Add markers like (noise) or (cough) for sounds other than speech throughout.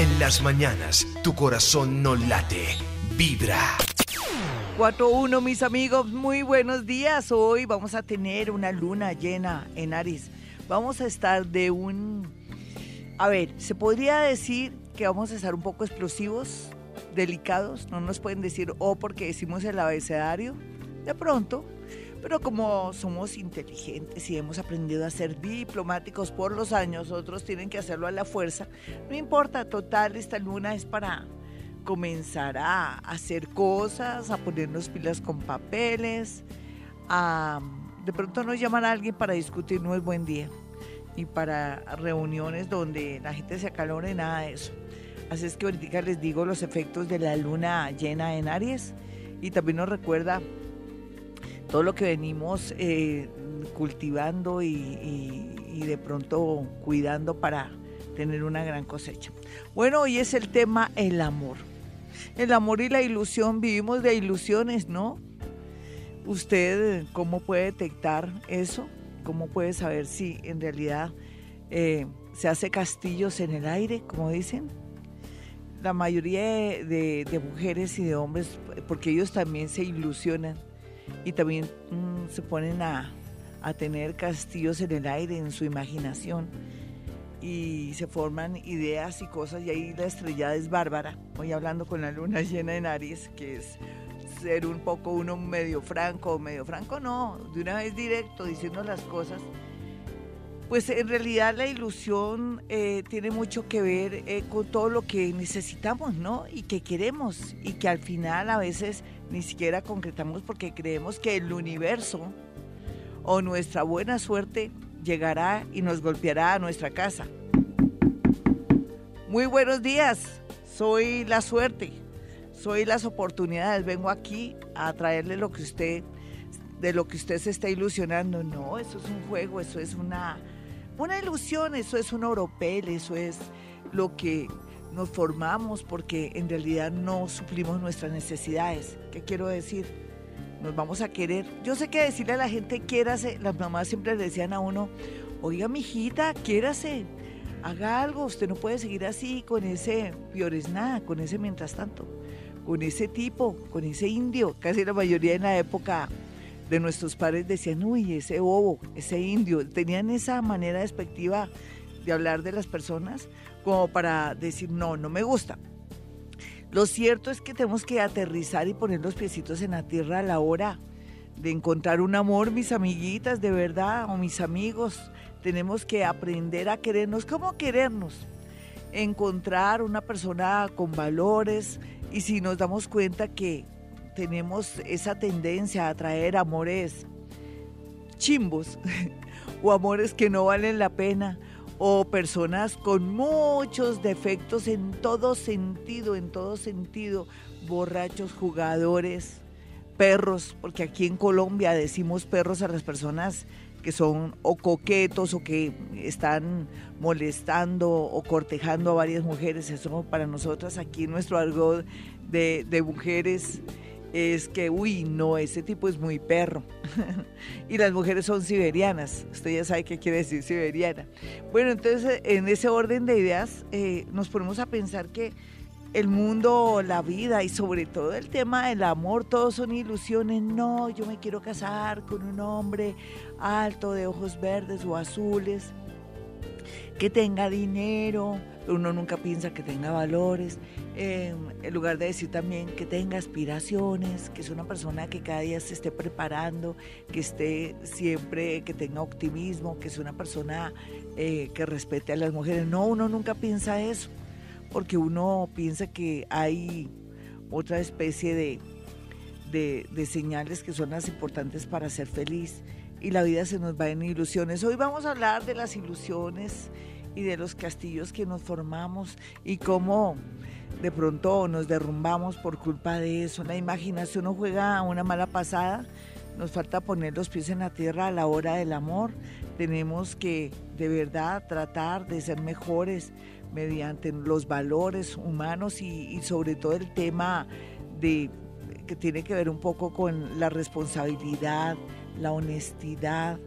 En las mañanas, tu corazón no late, vibra. 4-1, mis amigos, muy buenos días. Hoy vamos a tener una luna llena en Aries. Vamos a estar de un... A ver, se podría decir que vamos a estar un poco explosivos, delicados. No nos pueden decir, oh, porque decimos el abecedario. De pronto, pero como somos inteligentes y hemos aprendido a ser diplomáticos por los años, otros tienen que hacerlo a la fuerza. No importa, total, esta luna es para comenzar a hacer cosas, a ponernos pilas con papeles, a de pronto nos llaman a alguien para discutir, no es buen día, y para reuniones donde la gente se acalore, nada de eso. Así es que ahorita les digo los efectos de la luna llena en Aries y también nos recuerda todo lo que venimos eh, cultivando y, de pronto cuidando para tener una gran cosecha. Bueno, hoy es el tema el amor. El amor y la ilusión, vivimos de ilusiones, ¿no? ¿Usted cómo puede detectar eso? ¿Cómo puede saber si en realidad eh, se hace castillos en el aire, como dicen? La mayoría de mujeres y de hombres, porque ellos también se ilusionan y también mm, se ponen a, tener castillos en el aire, en su imaginación y se forman ideas y cosas y ahí la estrellada es bárbara. Voy hablando con la luna (laughs) llena en Aries, que es ser un poco uno medio franco, medio franco no, de una vez directo diciendo las cosas. Pues en realidad la ilusión eh, tiene mucho que ver eh, con todo lo que necesitamos, ¿no? Y que queremos y que al final a veces ni siquiera concretamos porque creemos que el universo o nuestra buena suerte llegará y nos golpeará a nuestra casa. Muy buenos días, soy la suerte, soy las oportunidades, vengo aquí a traerle lo que usted, de lo que usted se está ilusionando. No, eso es un juego, eso es una, una ilusión, eso es un oropel, eso es lo que nos formamos porque en realidad no suplimos nuestras necesidades. ¿Qué quiero decir? Nos vamos a querer. Yo sé que decirle a la gente quiérase, las mamás siempre le decían a uno, oiga, mijita, quiérase, haga algo, usted no puede seguir así con ese piores nada, con ese mientras tanto, con ese tipo, con ese indio. Casi la mayoría en la época de nuestros padres decían, uy, ese bobo, ese indio. Tenían esa manera despectiva de hablar de las personas como para decir, no, no me gusta. Lo cierto es que tenemos que aterrizar y poner los piecitos en la tierra a la hora de encontrar un amor, mis amiguitas, de verdad, o mis amigos. Tenemos que aprender a querernos. ¿Cómo querernos? Encontrar una persona con valores y si nos damos cuenta que tenemos esa tendencia a atraer amores chimbos (laughs) o amores que no valen la pena o personas con muchos defectos en todo sentido, en todo sentido, borrachos, jugadores, perros, porque aquí en Colombia decimos perros a las personas que son o coquetos o que están molestando o cortejando a varias mujeres. Eso para nosotras aquí en nuestro algo de, de mujeres es que, uy, no, ese tipo es muy perro. (laughs) y las mujeres son siberianas. Usted ya sabe qué quiere decir siberiana. Bueno, entonces, en ese orden de ideas, eh, nos ponemos a pensar que el mundo, la vida y sobre todo el tema del amor, todos son ilusiones. No, yo me quiero casar con un hombre alto, de ojos verdes o azules, que tenga dinero, uno nunca piensa que tenga valores, en lugar de decir también que tenga aspiraciones, que es una persona que cada día se esté preparando, que esté siempre, que tenga optimismo, que es una persona eh, que respete a las mujeres. No, uno nunca piensa eso, porque uno piensa que hay otra especie de, de, de señales que son las importantes para ser feliz y la vida se nos va en ilusiones. Hoy vamos a hablar de las ilusiones y de los castillos que nos formamos y cómo de pronto nos derrumbamos por culpa de eso. La imaginación nos juega una mala pasada. Nos falta poner los pies en la tierra a la hora del amor. Tenemos que de verdad tratar de ser mejores mediante los valores humanos y sobre todo el tema de que tiene que ver un poco con la responsabilidad, la honestidad,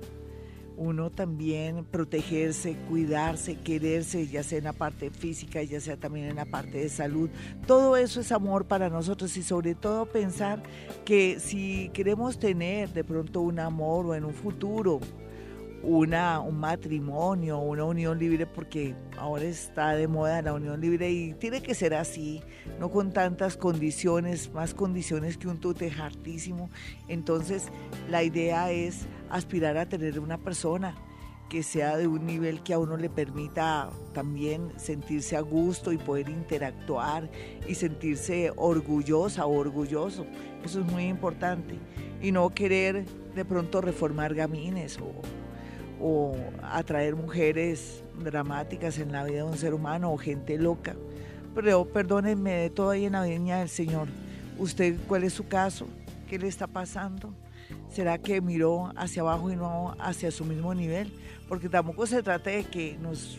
uno también protegerse, cuidarse, quererse, ya sea en la parte física, ya sea también en la parte de salud. Todo eso es amor para nosotros y sobre todo pensar que si queremos tener de pronto un amor o en un futuro una, un matrimonio, una unión libre, porque ahora está de moda la unión libre y tiene que ser así, no con tantas condiciones, más condiciones que un tute hartísimo. Entonces, la idea es aspirar a tener una persona que sea de un nivel que a uno le permita también sentirse a gusto y poder interactuar y sentirse orgullosa o orgulloso. Eso es muy importante. Y no querer de pronto reformar gamines o o atraer mujeres dramáticas en la vida de un ser humano o gente loca. Pero perdónenme de todo ahí en la viña del Señor. ¿Usted cuál es su caso? ¿Qué le está pasando? ¿Será que miró hacia abajo y no hacia su mismo nivel? Porque tampoco se trata de que nos,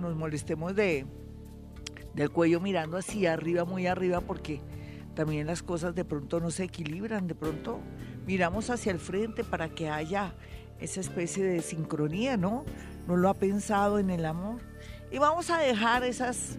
nos molestemos de, del cuello mirando hacia arriba, muy arriba, porque también las cosas de pronto no se equilibran, de pronto miramos hacia el frente para que haya esa especie de sincronía, ¿no? No lo ha pensado en el amor. Y vamos a dejar esas,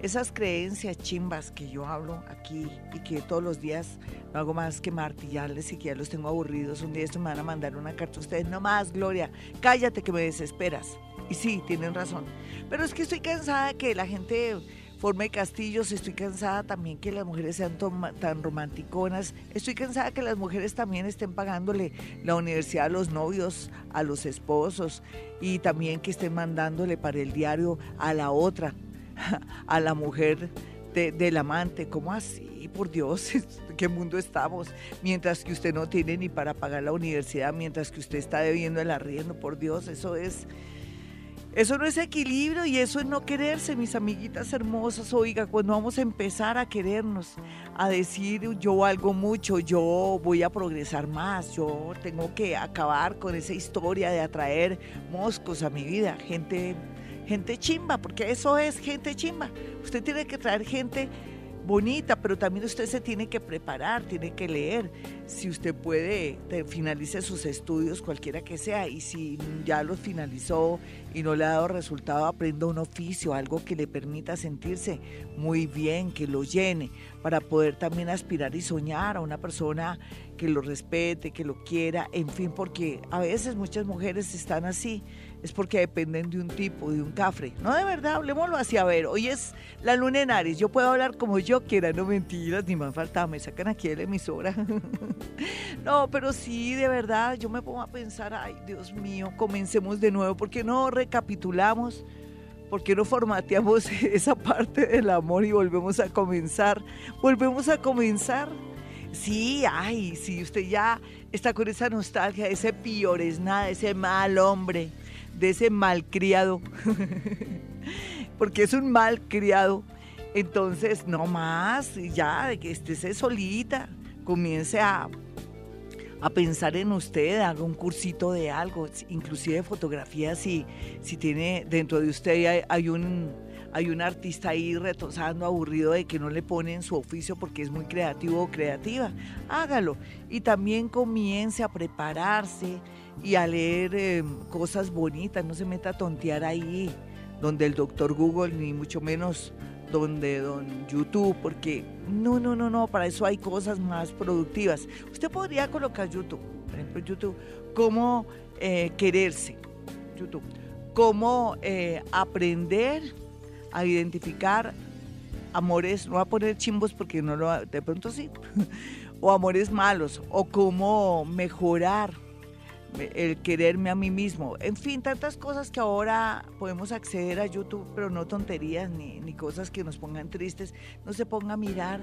esas creencias chimbas que yo hablo aquí y que todos los días no hago más que martillarles y que ya los tengo aburridos. Un día esto me van a mandar una carta a ustedes. No más, Gloria, cállate que me desesperas. Y sí, tienen razón. Pero es que estoy cansada que la gente forme castillos, estoy cansada también que las mujeres sean tan romanticonas, estoy cansada que las mujeres también estén pagándole la universidad a los novios, a los esposos y también que estén mandándole para el diario a la otra, (laughs) a la mujer del amante, ¿cómo así? Por Dios, ¿en (laughs) qué mundo estamos? Mientras que usted no tiene ni para pagar la universidad, mientras que usted está debiendo el arriendo, por Dios, eso es eso no es equilibrio y eso es no quererse, mis amiguitas hermosas. Oiga, cuando vamos a empezar a querernos, a decir yo valgo mucho, yo voy a progresar más, yo tengo que acabar con esa historia de atraer moscos a mi vida, gente, gente chimba, porque eso es gente chimba. Usted tiene que traer gente bonita, pero también usted se tiene que preparar, tiene que leer. Si usted puede, finalice sus estudios, cualquiera que sea, y si ya los finalizó y no le ha dado resultado, aprenda un oficio, algo que le permita sentirse muy bien, que lo llene, para poder también aspirar y soñar a una persona que lo respete, que lo quiera, en fin, porque a veces muchas mujeres están así es porque dependen de un tipo, de un cafre. No, de verdad, hablemoslo así. A ver, hoy es la luna en Aries. Yo puedo hablar como yo quiera, no mentiras, ni más faltaba. Me sacan aquí de la emisora. (laughs) no, pero sí, de verdad, yo me pongo a pensar, ay, Dios mío, comencemos de nuevo. ¿Por qué no recapitulamos? ¿Por qué no formateamos (laughs) esa parte del amor y volvemos a comenzar? Volvemos a comenzar. Sí, ay, sí, usted ya está con esa nostalgia, ese piores nada, ese mal hombre de ese malcriado, (laughs) porque es un malcriado. Entonces, no más, ya, de que esté solita, comience a, a pensar en usted, haga un cursito de algo, inclusive fotografía, si, si tiene dentro de usted hay, un hay un artista ahí retosando, aburrido de que no le ponen su oficio porque es muy creativo o creativa, hágalo. Y también comience a prepararse, y a leer em, cosas bonitas, no se meta a tontear ahí donde el doctor Google, ni mucho menos donde don YouTube, porque no, no, no, no, para eso hay cosas más productivas. Usted podría colocar YouTube, por ejemplo, YouTube, cómo eh, quererse, YouTube, cómo eh, aprender a identificar amores, no va a poner chimbos porque no lo, de pronto sí, (laughs) o amores malos, o cómo mejorar el quererme a mí mismo, en fin, tantas cosas que ahora podemos acceder a YouTube, pero no tonterías ni, ni cosas que nos pongan tristes. No se ponga a mirar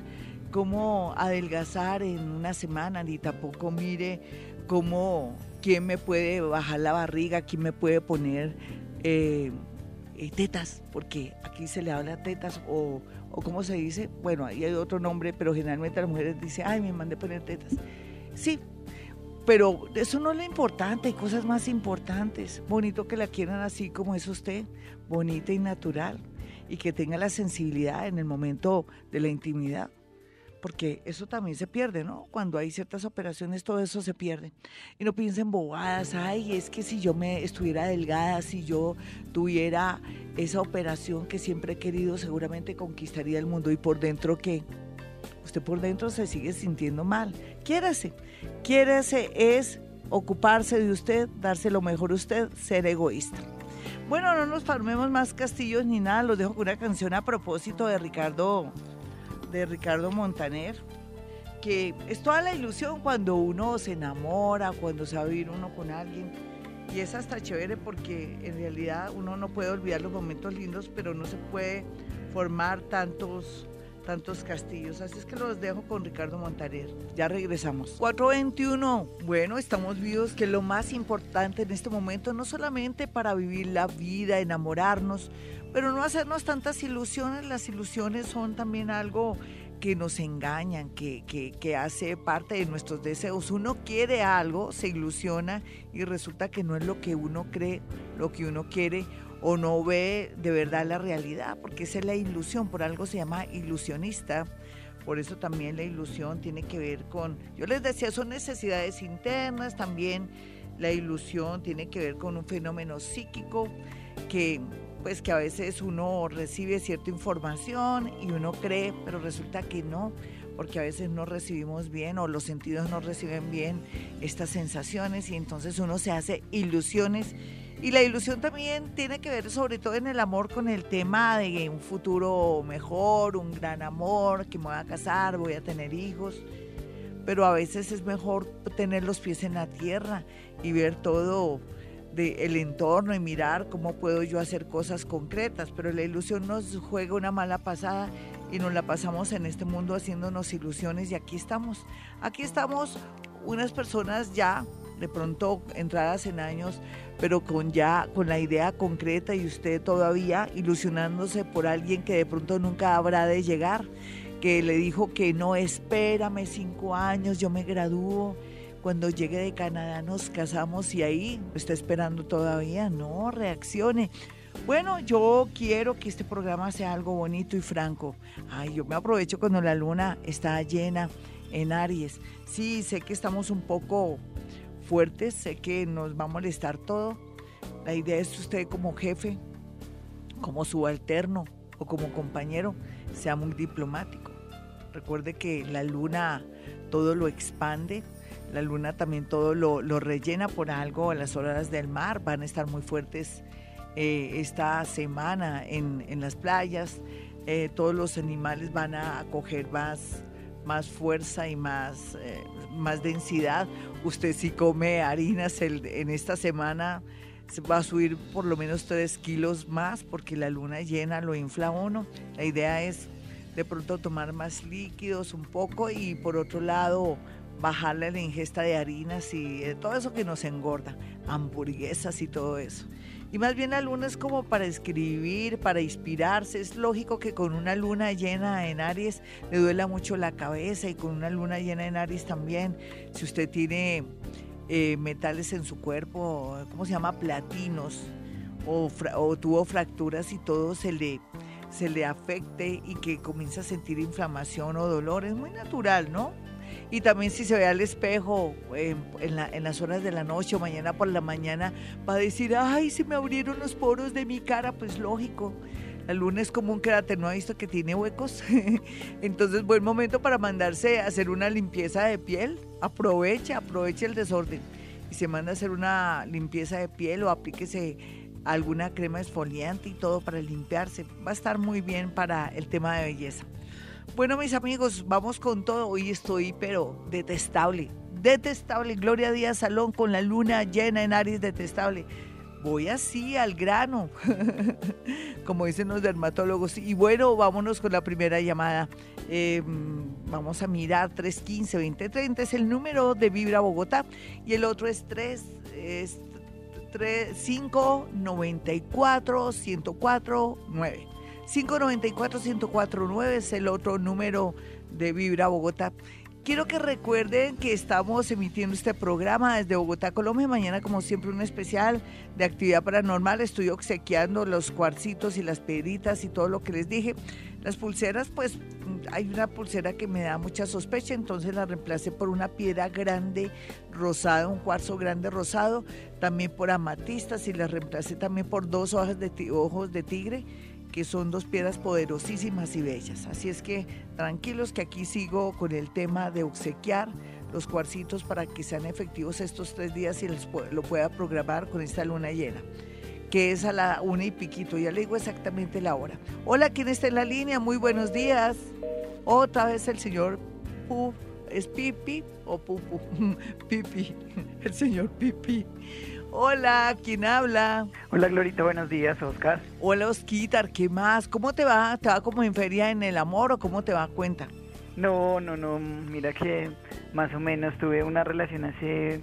cómo adelgazar en una semana, ni tampoco mire cómo, quién me puede bajar la barriga, quién me puede poner eh, eh, tetas, porque aquí se le habla tetas o, o cómo se dice, bueno, ahí hay otro nombre, pero generalmente las mujeres dicen, ay, me mandé poner tetas. Sí, pero eso no es lo importante, hay cosas más importantes. Bonito que la quieran así como es usted, bonita y natural, y que tenga la sensibilidad en el momento de la intimidad. porque eso también se pierde, ¿no? Cuando hay ciertas operaciones, todo eso se pierde. Y no piensen bobadas, ay, es que si yo me estuviera delgada, si yo tuviera esa operación que siempre he querido, seguramente conquistaría el mundo. ¿Y por dentro qué? Usted por dentro se sigue sintiendo mal. Quiérase. Quiérase es ocuparse de usted, darse lo mejor a usted, ser egoísta. Bueno, no nos farmemos más castillos ni nada, los dejo con una canción a propósito de Ricardo de Ricardo Montaner, que es toda la ilusión cuando uno se enamora, cuando se va a vivir uno con alguien. Y es hasta chévere porque en realidad uno no puede olvidar los momentos lindos, pero no se puede formar tantos, tantos castillos. Así es que los dejo con Ricardo Montaner. Ya regresamos. 421. Bueno, estamos vivos, que lo más importante en este momento, no solamente para vivir la vida, enamorarnos, pero no hacernos tantas ilusiones. Las ilusiones son también algo que nos engañan, que, que, hace parte de nuestros deseos. Uno quiere algo, se ilusiona y resulta que no es lo que uno cree, lo que uno quiere o no ve de verdad la realidad, porque esa es la ilusión, por algo se llama ilusionista. Por eso también la ilusión tiene que ver con, yo les decía, son necesidades internas, también la ilusión tiene que ver con un fenómeno psíquico que pues que a veces uno recibe cierta información y uno cree, pero resulta que no, porque a veces no recibimos bien o los sentidos no reciben bien estas sensaciones y entonces uno se hace ilusiones. Y la ilusión también tiene que ver sobre todo en el amor con el tema de un futuro mejor, un gran amor, que me voy a casar, voy a tener hijos. Pero a veces es mejor tener los pies en la tierra y ver todo del entorno y mirar cómo puedo yo hacer cosas concretas, pero la ilusión nos juega una mala pasada y nos la pasamos en este mundo haciéndonos ilusiones y aquí estamos. Aquí estamos unas personas ya de pronto entradas en años, pero con ya con la idea concreta y usted todavía ilusionándose por alguien que de pronto nunca habrá de llegar, que le dijo que no, espérame cinco años, yo me gradúo cuando llegue de Canadá nos casamos y ahí está esperando todavía, no, reaccione. Bueno, yo quiero que este programa sea algo bonito y franco. Ay, yo me aprovecho cuando la luna está llena en Aries. Sí, sé que estamos un poco fuertes, sé que nos va a molestar todo. La idea es que usted como jefe, como subalterno o como compañero, sea muy diplomático. Recuerde que la luna todo lo expande, la luna también todo lo, rellena por algo. Las horas del mar van a estar muy fuertes eh, esta semana en, las playas. Eh, todos los animales van a coger más, más fuerza y más, eh, más densidad. Usted si come harinas en esta semana va a subir por lo menos 3 kilos más porque la luna llena lo infla uno. La idea es de pronto tomar más líquidos un poco y por otro lado bajarle la ingesta de harinas y todo eso que nos engorda, hamburguesas y todo eso. Y más bien la luna es como para escribir, para inspirarse. Es lógico que con una luna llena en Aries le duela mucho la cabeza y con una luna llena en Aries también. Si usted tiene eh, metales en su cuerpo, ¿cómo se llama? Platinos o, o tuvo fracturas y todo se le, se le afecte y que comienza a sentir inflamación o dolor. Es muy natural, ¿no? Y también si se ve al espejo en, las horas de la noche o mañana por la mañana, va a decir, ay, se me abrieron los poros de mi cara, pues lógico. La luna es como un cráter, ¿no ha visto que tiene huecos? (laughs) Entonces, buen momento para mandarse a hacer una limpieza de piel. Aproveche, aproveche el desorden. Y se manda a hacer una limpieza de piel o aplíquese alguna crema esfoliante y todo para limpiarse. Va a estar muy bien para el tema de belleza. Bueno, mis amigos, vamos con todo. Hoy estoy, pero detestable. Detestable. Gloria Díaz Salón con la luna llena en Aries, detestable. Voy así al grano, (laughs) como dicen los dermatólogos. Y bueno, vámonos con la primera llamada. Em, vamos a mirar 315-2030, es el número de Vibra Bogotá. Y el otro es 3, es 3 594 104 9. 594-1049 es el otro número de Vibra Bogotá. Quiero que recuerden que estamos emitiendo este programa desde Bogotá, Colombia. Mañana, como siempre, un especial de actividad paranormal. Estoy obsequiando los cuarcitos y las piedritas y todo lo que les dije. Las pulseras, pues hay una pulsera que me da mucha sospecha, entonces la reemplacé por una piedra grande rosada, un cuarzo grande rosado, también por amatistas y la reemplacé también por dos hojas de ojos de tigre que son dos piedras poderosísimas y bellas. Así es que tranquilos que aquí sigo con el tema de obsequiar los cuarcitos para que sean efectivos estos tres días y lo pueda programar con esta luna llena, que es a la una y piquito. Ya le digo exactamente la hora. Hola, ¿quién está en la línea? Muy buenos días. Otra vez el señor Pu, ¿es Pipi o Pupu? (laughs) Pipi, el señor Pipi. Hola, ¿quién habla? Hola, Glorita, buenos días, Oscar. Hola, Osquitar, ¿qué más? ¿Cómo te va? ¿Te va como en feria en el amor o cómo te va? Cuenta. No, no, no, mira que más o menos tuve una relación hace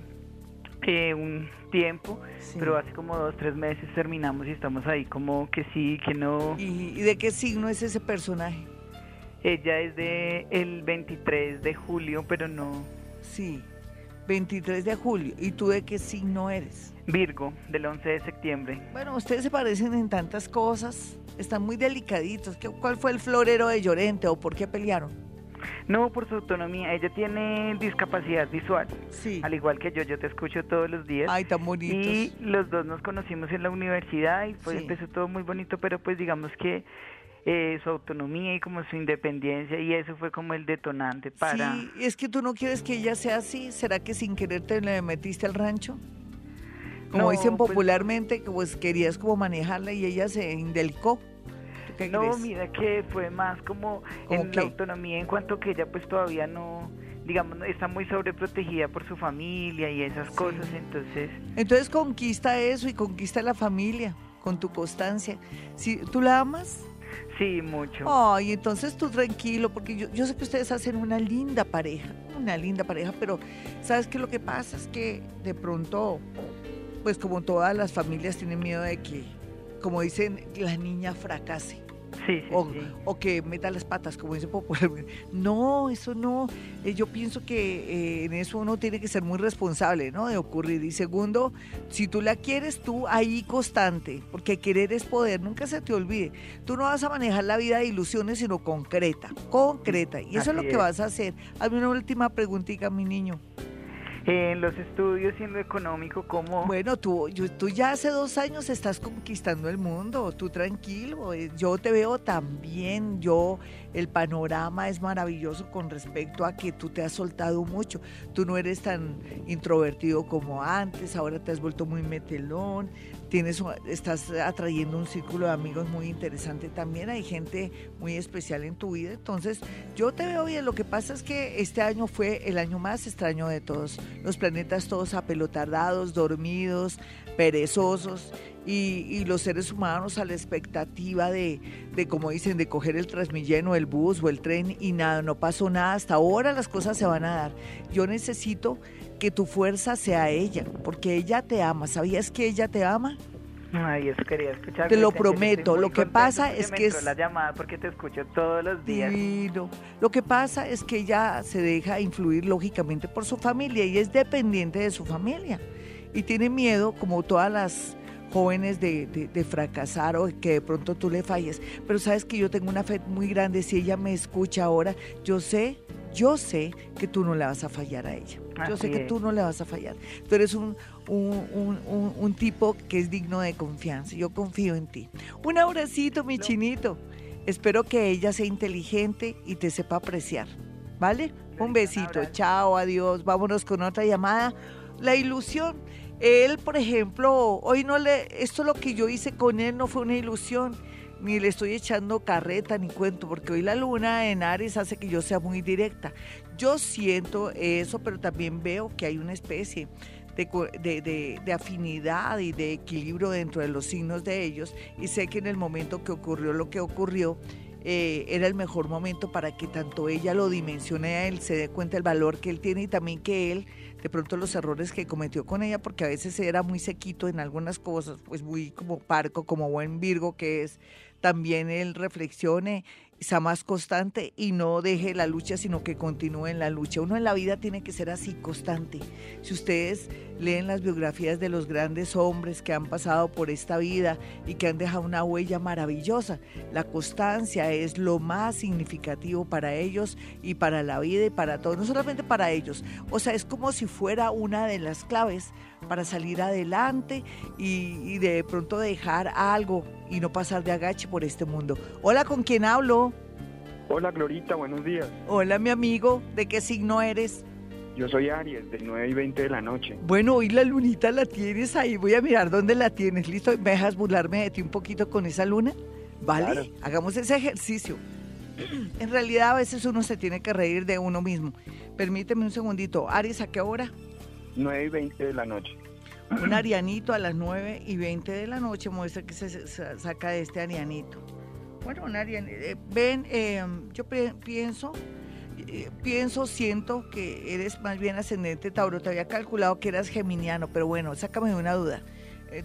eh, un tiempo, pero hace como dos, tres meses terminamos y estamos ahí como que sí, que no. ¿Y, de qué signo es ese personaje? Ella es de el 23 de julio, pero no. Sí, 23 de julio. ¿Y tú de qué signo eres? Virgo, del 11 de septiembre. Bueno, ustedes se parecen en tantas cosas, están muy delicaditos. ¿Cuál fue el florero de Llorente o por qué pelearon? No, por su autonomía. Ella tiene discapacidad visual. Sí. Al igual que yo, yo te escucho todos los días. Ay, tan bonitos. Y los dos nos conocimos en la universidad y pues empezó todo muy bonito, pero pues digamos que eh, su autonomía y como su independencia y eso fue como el detonante para... Sí, es que tú no quieres que ella sea así, ¿será que sin querer te le metiste al rancho? Como dicen pues popularmente, que pues querías como manejarla y ella se indelcó. No, mira que fue más como en la autonomía en cuanto que ella pues todavía no digamos, está muy sobreprotegida por su familia y esas cosas, entonces... Entonces conquista eso y conquista la familia con tu constancia. Si, ¿Tú la amas? Sí, mucho. Ay, entonces tú tranquilo, porque yo, yo sé que ustedes hacen una linda pareja, una linda pareja, pero ¿sabes qué? Lo que pasa es que de pronto pues como todas las familias tienen miedo de que, como dicen, la niña fracase. Sí, sí, o, o, que meta las patas, como dice popularmente. (laughs) No, eso no. Eh, yo pienso que eh, en eso uno tiene que ser muy responsable, ¿no? De ocurrir. Y segundo, si tú la quieres, tú ahí constante, porque querer es poder, nunca se te olvide. Tú no vas a manejar la vida de ilusiones, sino concreta, concreta. Y eso es lo que vas a hacer. Hazme una última preguntita, mi niño en los estudios y en lo económico, ¿cómo? Bueno, tú, tú ya hace dos años estás conquistando el mundo, tú tranquilo, eh, yo te veo también, yo, el panorama es maravilloso con respecto a que tú te has soltado mucho, tú no eres tan introvertido como antes, ahora te has vuelto muy metelón, tienes, estás atrayendo un círculo de amigos muy interesante. También, hay gente muy especial en tu vida, entonces yo te veo bien, lo que pasa es que este año fue el año más extraño de todos, los planetas todos apelotardados, dormidos, perezosos, y, los seres humanos a la expectativa de, de, como dicen, de coger el transmilleno, el bus o el tren y nada, no pasó nada, hasta ahora las cosas se van a dar. Yo necesito que tu fuerza sea ella, porque ella te ama. ¿Sabías que ella te ama? Ay, eso quería escuchar. Te lo prometo. Lo que pasa es que es la llamada porque te escucho todos los días. Lo que pasa es que ella se deja influir lógicamente por su familia y es dependiente de su familia y tiene miedo, como todas las jóvenes de, de, fracasar o que de pronto tú le falles. Pero sabes que yo tengo una fe muy grande. Si ella me escucha ahora, yo sé yo sé que tú no le vas a fallar a ella. Yo sé que tú no le vas a fallar. Tú eres un, un, tipo que es digno de confianza. Yo confío en ti. Un abracito, mi chinito. Espero que ella sea inteligente y te sepa apreciar. ¿Vale? Un besito. Chao, adiós. Vámonos con otra llamada. La ilusión. Él, por ejemplo, hoy no le. Esto lo que yo hice con él no fue una ilusión ni le estoy echando carreta ni cuento, porque hoy la luna en Aries hace que yo sea muy directa. Yo siento eso, pero también veo que hay una especie de, de, afinidad y de equilibrio dentro de los signos de ellos, y sé que en el momento que ocurrió lo que ocurrió, eh, era el mejor momento para que tanto ella lo dimensione a él, se dé cuenta del valor que él tiene y también que él, de pronto los errores que cometió con ella, porque a veces era muy sequito en algunas cosas, pues muy como parco, como buen Virgo que es, también él reflexione sea más constante y no deje la lucha, sino que continúe en la lucha. Uno en la vida tiene que ser así, constante. Si ustedes leen las biografías de los grandes hombres que han pasado por esta vida y que han dejado una huella maravillosa, la constancia es lo más significativo para ellos y para la vida y para todos, no solamente para ellos. O sea, es como si fuera una de las claves para salir adelante y, y de pronto dejar algo y no pasar de agache por este mundo. Hola, ¿con quién hablo? Hola Glorita, buenos días. Hola mi amigo, ¿de qué signo eres? Yo soy Aries, de 9 y 20 de la noche. Bueno, hoy la lunita la tienes ahí, voy a mirar dónde la tienes, ¿listo? ¿Me dejas burlarme de ti un poquito con esa luna? ¿Vale? Hagamos ese ejercicio. (clears throat) En realidad a veces uno se tiene que reír de uno mismo. Permíteme un segundito. Aries, ¿a qué hora? 9 y 20 de la noche. Un (clears throat) arianito a las 9 y 20 de la noche muestra que se, saca de este arianito. Bueno, un arianito. Eh, ven, eh, yo pienso, eh, pienso, siento que eres más bien ascendente Tauro. Te había calculado que eras geminiano, pero bueno, sácame una duda.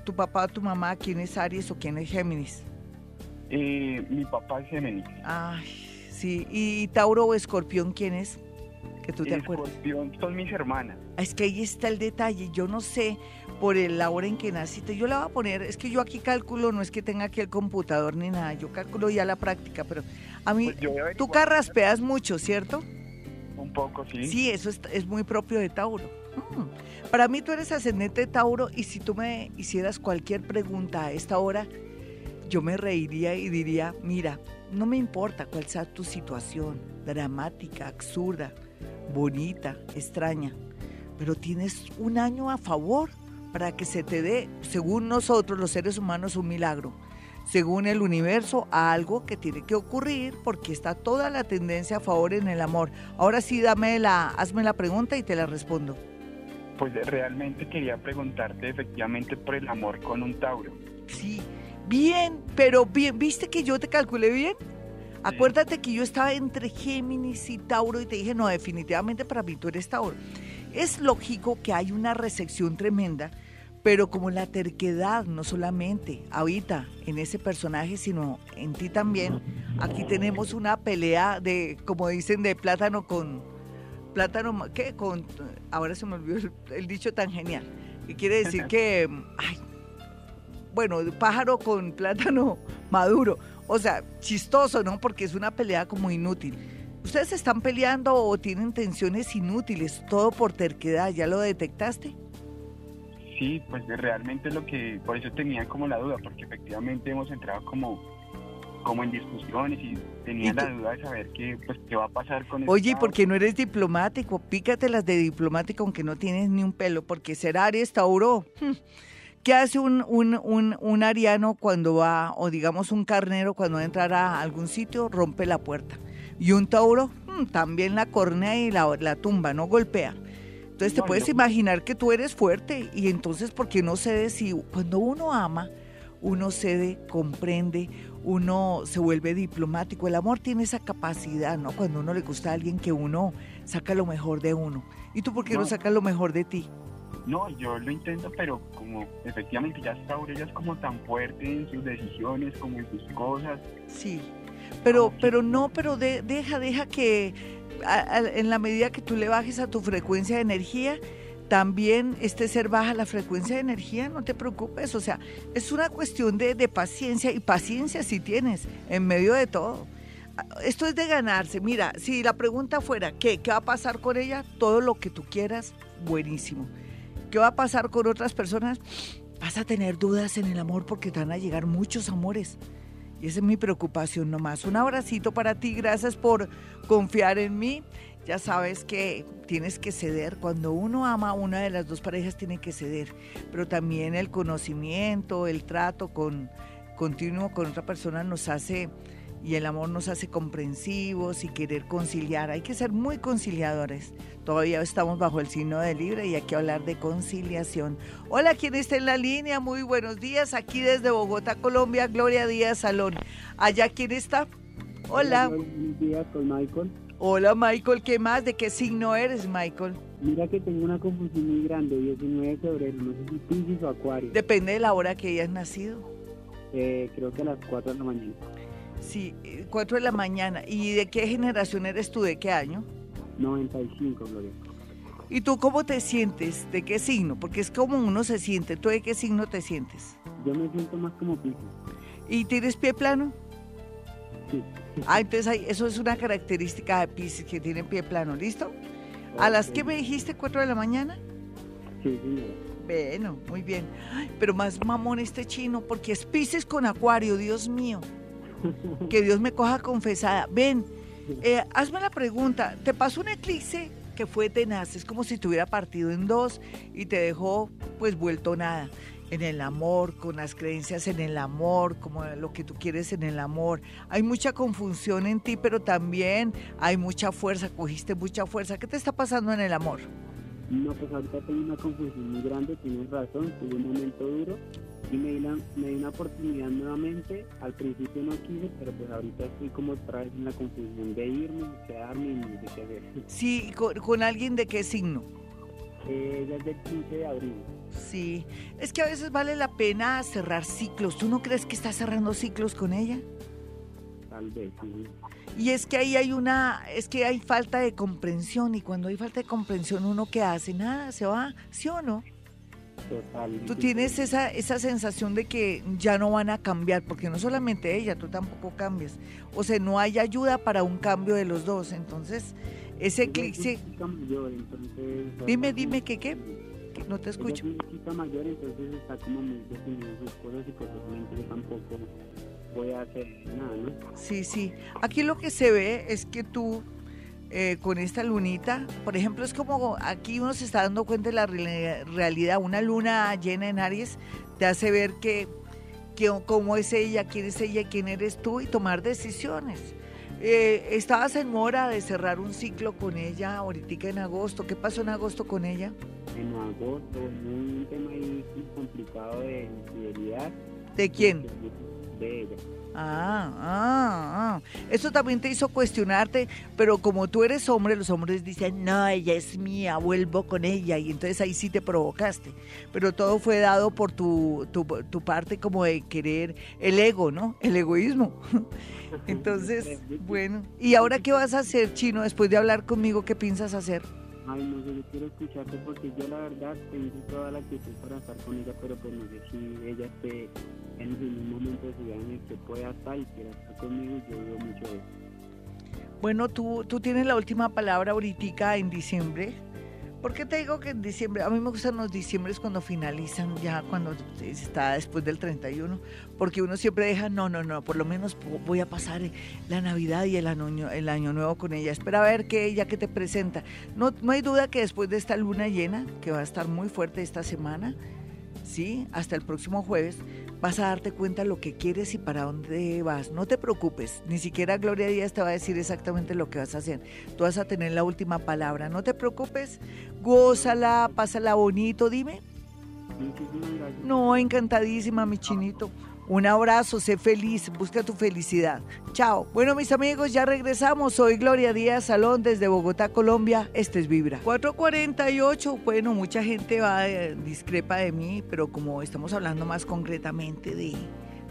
¿Tu papá o tu mamá quién es Aries o quién es Géminis? mi papá es Géminis. Ay, sí. ¿Y Tauro o Escorpión quién es? Que tú te acuerdas. Escorpión son mis hermanas. Es que ahí está el detalle. Yo no sé por la hora en que naciste. Yo la voy a poner, es que yo aquí calculo, no es que tenga aquí el computador ni nada, yo calculo ya la práctica, pero a mí, pues tú carraspeas mucho, ¿cierto? Un poco, sí. Sí, eso es, muy propio de Tauro. Mm. Para mí tú eres ascendente de Tauro y si tú me hicieras cualquier pregunta a esta hora, yo me reiría y diría, mira, no me importa cuál sea tu situación, dramática, absurda, bonita, extraña, pero tienes un año a favor para que se te dé, según nosotros los seres humanos, un milagro. Según el universo, algo que tiene que ocurrir porque está toda la tendencia a favor en el amor. Ahora sí, dame la, hazme la pregunta y te la respondo. Pues realmente quería preguntarte efectivamente por el amor con un Tauro. Sí, bien, pero bien, ¿viste que yo te calculé bien? Acuérdate que yo estaba entre Géminis y Tauro y te dije, no, definitivamente para mí tú eres Tauro. Es lógico que hay una recepción tremenda, pero como la terquedad, no solamente ahorita en ese personaje, sino en ti también, aquí tenemos una pelea de, como dicen, de plátano con, plátano, ¿qué? Con, ahora se me olvidó el, dicho tan genial, que quiere decir que, bueno, pájaro con plátano (laughs) maduro, o sea, chistoso, ¿no? Porque es una pelea como inútil. ¿Ustedes están peleando o tienen tensiones inútiles, todo por terquedad? ¿Ya lo detectaste? Sí, pues realmente lo que, por eso tenía como la duda, porque efectivamente hemos entrado como, como en discusiones y tenía la duda de saber qué, pues, qué va a pasar con Oye, ¿por qué no eres diplomático? Pícate las de diplomático aunque no tienes ni un pelo, porque ser Aries, Tauro... Hmm, ¿Qué hace un, un, un, un, ariano cuando va, o digamos un carnero cuando va a entrar a algún sitio, rompe la puerta? Y un tauro mm, también la cornea y la, la tumba, no golpea. Entonces te puedes imaginar que tú eres fuerte y entonces porque no cede si cuando uno ama, uno cede, comprende, uno se vuelve diplomático. El amor tiene esa capacidad, ¿no? Cuando uno le gusta a alguien que uno saca lo mejor de uno. ¿Y tú por qué no, sacas lo mejor de ti? No, yo lo intento, pero como efectivamente ya está ella es como tan fuerte en sus decisiones, como en sus cosas. Sí. Pero, pero no, pero deja, deja que en la medida que tú le bajes a tu frecuencia de energía, también este ser baja la frecuencia de energía, no te preocupes. O sea, es una cuestión de, de paciencia y paciencia si tienes en medio de todo. Esto es de ganarse. Mira, si la pregunta fuera, ¿qué, ¿qué va a pasar con ella? Todo lo que tú quieras, buenísimo. ¿Qué va a pasar con otras personas? Vas a tener dudas en el amor porque te van a llegar muchos amores. Y esa es mi preocupación nomás. Un abracito para ti, gracias por confiar en mí. Ya sabes que tienes que ceder. Cuando uno ama, una de las dos parejas tiene que ceder. Pero también el conocimiento, el trato con, continuo con otra persona nos hace y el amor nos hace comprensivos y querer conciliar. Hay que ser muy conciliadores. Todavía estamos bajo el signo de Libre y hay que hablar de conciliación. Hola, ¿quién está en la línea? Muy buenos días. Aquí desde Bogotá, Colombia, Gloria Díaz Salón. Allá, ¿quién está? Hola. Buenos días con Michael. Hola, Michael. ¿Qué más? ¿De qué signo eres, Michael? Mira que tengo una confusión muy grande. 19 de febrero. No sé si Pisces o Acuario. Depende de la hora que hayas nacido. Eh, creo que a las 4 de la mañana. Sí, 4 de la mañana. ¿Y de qué generación eres tú? ¿De qué año? 95, Gloria. ¿Y tú cómo te sientes? ¿De qué signo? Porque es como uno se siente. ¿Tú de qué signo te sientes? Yo me siento más como piso. ¿Y tienes pie plano? Sí. Ah, entonces eso es una característica de Pisces que tiene pie plano, ¿listo? ¿A las que me dijiste, 4 de la mañana? Sí, señora. Bueno, muy bien. pero más mamón este chino, porque es Pisces con Acuario, Dios mío. Que Dios me coja confesada. Ven, eh, hazme la pregunta. ¿Te pasó un eclipse que fue tenaz? Es como si te hubiera partido en dos y te dejó pues vuelto nada en el amor, con las creencias en el amor, como lo que tú quieres en el amor. Hay mucha confusión en ti, pero también hay mucha fuerza, cogiste mucha fuerza. ¿Qué te está pasando en el amor? No, pues ahorita tengo una confusión muy grande, tienes razón, tuve un momento duro y me di, me di una oportunidad nuevamente. Al principio no quise, pero pues ahorita estoy como otra vez en la confusión de irme, de quedarme y de qué hacer. Sí, ¿con, con alguien de qué signo? Eh, es del 15 de abril. Sí, es que a veces vale la pena cerrar ciclos. ¿Tú no crees que estás cerrando ciclos con ella? Tal vez, sí. Y es que ahí hay una, es que hay falta de comprensión y cuando hay falta de comprensión uno que hace nada, se va, ¿sí o no? Total. Tú tienes esa, esa sensación de que ya no van a cambiar, porque no solamente ella, tú tampoco cambias. O sea, no hay ayuda para un cambio de los dos. Entonces, ese eclipse... Dime, dime, ¿qué qué? Que no te escucho. Ella es una mayor, entonces está como muy definida sus cosas y yo tampoco voy a hacer nada, ¿no? Sí, sí. Aquí lo que se ve es que tú eh, con esta lunita, por ejemplo, es como aquí uno se está dando cuenta de la realidad. Una luna llena en Aries te hace ver que, que cómo es ella, quién es ella, quién eres tú y tomar decisiones. Eh, estabas en mora de cerrar un ciclo con ella ahorita en agosto. ¿Qué pasó en agosto con ella? En agosto, un tema ahí complicado de infidelidad. ¿De quién? De ella. Ah, ah, ah. Eso también te hizo cuestionarte, pero como tú eres hombre, los hombres dicen, no, ella es mía, vuelvo con ella, y entonces ahí sí te provocaste. Pero todo fue dado por tu, tu, tu parte como de querer el ego, ¿no? El egoísmo. (laughs) Entonces, bueno, ¿y ahora qué vas a hacer, Chino, después de hablar conmigo? ¿Qué piensas hacer? Ay, no sé, yo quiero escucharte porque yo la verdad tengo toda la actitud para estar con ella, pero pues no sé si ella esté en un momento de su vida en el que pueda estar y quiera estar conmigo, yo veo mucho eso. Bueno, tú, tú tienes la última palabra ahorita en diciembre. ¿Por qué te digo que en diciembre? A mí me gustan los diciembres cuando finalizan, ya cuando está después del 31, porque uno siempre deja, no, no, no, por lo menos voy a pasar la Navidad y el año, nuevo con ella. Espera a ver qué ella que te presenta. No, no hay duda que después de esta luna llena, que va a estar muy fuerte esta semana, ¿sí? Hasta el próximo jueves, vas a darte cuenta lo que quieres y para dónde vas. No te preocupes, ni siquiera Gloria Díaz te va a decir exactamente lo que vas a hacer. Tú vas a tener la última palabra. No te preocupes, gózala, pásala bonito, dime. No, encantadísima, mi chinito. Un abrazo, sé feliz, busca tu felicidad. Chao. Bueno, mis amigos, ya regresamos. Soy Gloria Díaz Salón desde Bogotá, Colombia. Este es Vibra. 448. Bueno, mucha gente va eh, discrepa de mí, pero como estamos hablando más concretamente de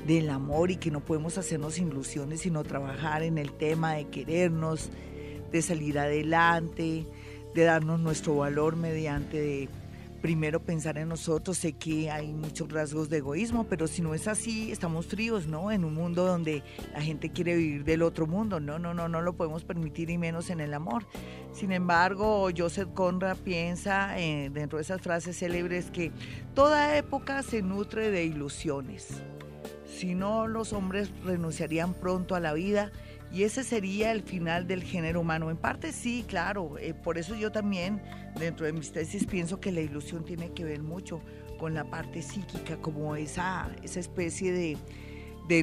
del amor y que no podemos hacernos ilusiones, sino trabajar en el tema de querernos, de salir adelante, de darnos nuestro valor mediante de primero pensar en nosotros. Sé que hay muchos rasgos de egoísmo, pero si no es así, estamos fríos, ¿no? En un mundo donde la gente quiere vivir del otro mundo. No, no, no, no lo podemos permitir y menos en el amor. Sin embargo, Joseph Conrad piensa eh, dentro de esas frases célebres que toda época se nutre de ilusiones. Si no, los hombres renunciarían pronto a la vida y ese sería el final del género humano. En parte sí, claro, eh, por eso yo también dentro de mis tesis pienso que la ilusión tiene que ver mucho con la parte psíquica, como esa, esa especie de,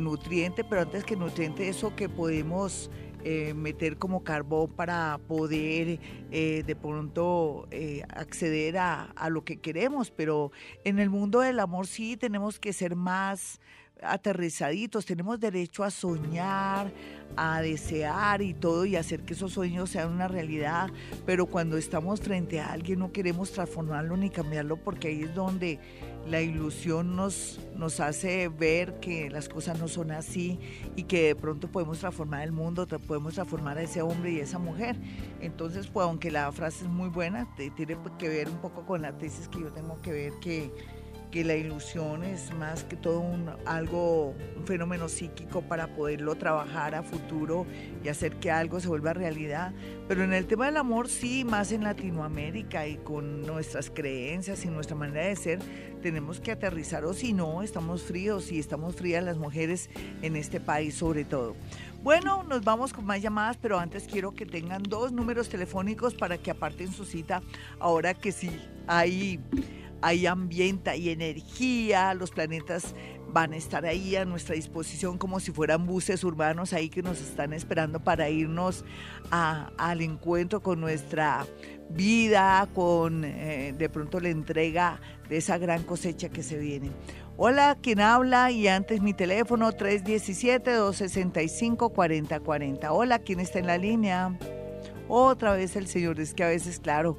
nutriente, pero antes que nutriente, eso que podemos eh, meter como carbón para poder eh, de pronto acceder a, a, lo que queremos, pero en el mundo del amor sí tenemos que ser más aterrizaditos, tenemos derecho a soñar, a desear y todo y hacer que esos sueños sean una realidad, pero cuando estamos frente a alguien no queremos transformarlo ni cambiarlo porque ahí es donde la ilusión nos, nos hace ver que las cosas no son así y que de pronto podemos transformar el mundo, podemos transformar a ese hombre y a esa mujer. Entonces, pues aunque la frase es muy buena, tiene que ver un poco con la tesis que yo tengo que ver que que la ilusión es más que todo un, algo, un fenómeno psíquico para poderlo trabajar a futuro y hacer que algo se vuelva realidad. Pero en el tema del amor sí, más en Latinoamérica y con nuestras creencias y nuestra manera de ser, tenemos que aterrizar o si no, estamos fríos y estamos frías las mujeres en este país sobre todo. Bueno, nos vamos con más llamadas, pero antes quiero que tengan dos números telefónicos para que aparten su cita ahora que sí hay hay ambiente, hay energía, los planetas van a estar ahí a nuestra disposición como si fueran buses urbanos ahí que nos están esperando para irnos al encuentro con nuestra vida, con eh, de pronto la entrega de esa gran cosecha que se viene. Hola, ¿quién habla? Y antes mi teléfono 317-265-4040. Hola, ¿quién está en la línea? Otra vez el señor, es que a veces, claro,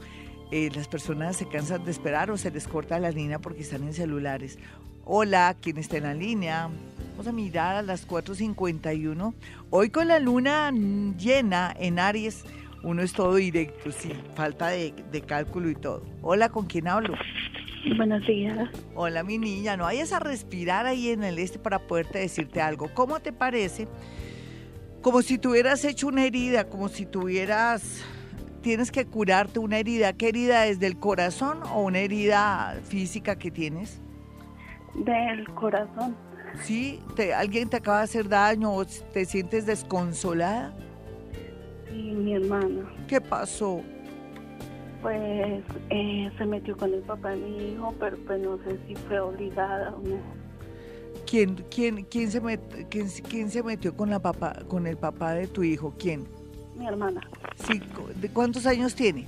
eh, las personas se cansan de esperar o se les corta la línea porque están en celulares. Hola, ¿quién está en la línea? Vamos a mirar a las 4.51. Hoy con la luna llena en Aries, uno es todo directo, sin falta de, de cálculo y todo. Hola, ¿con quién hablo? Buenos días. Hola, mi niña. No vayas a respirar ahí en el este para poderte decirte algo. ¿Cómo te parece? Como si tuvieras hecho una herida, como si tuvieras tienes que curarte una herida. ¿Qué herida es del corazón o una herida física que tienes? Del corazón. ¿Sí? Te, ¿Alguien te acaba de hacer daño o te sientes desconsolada? Sí, mi hermana. ¿Qué pasó? Pues eh, se metió con el papá de mi hijo, pero pues no sé si fue obligada o no. ¿Quién, quién, quién, se, quién, quién se metió con, la papá, con el papá de tu hijo? ¿Quién? Mi hermana. Sí, ¿de cuántos años tiene?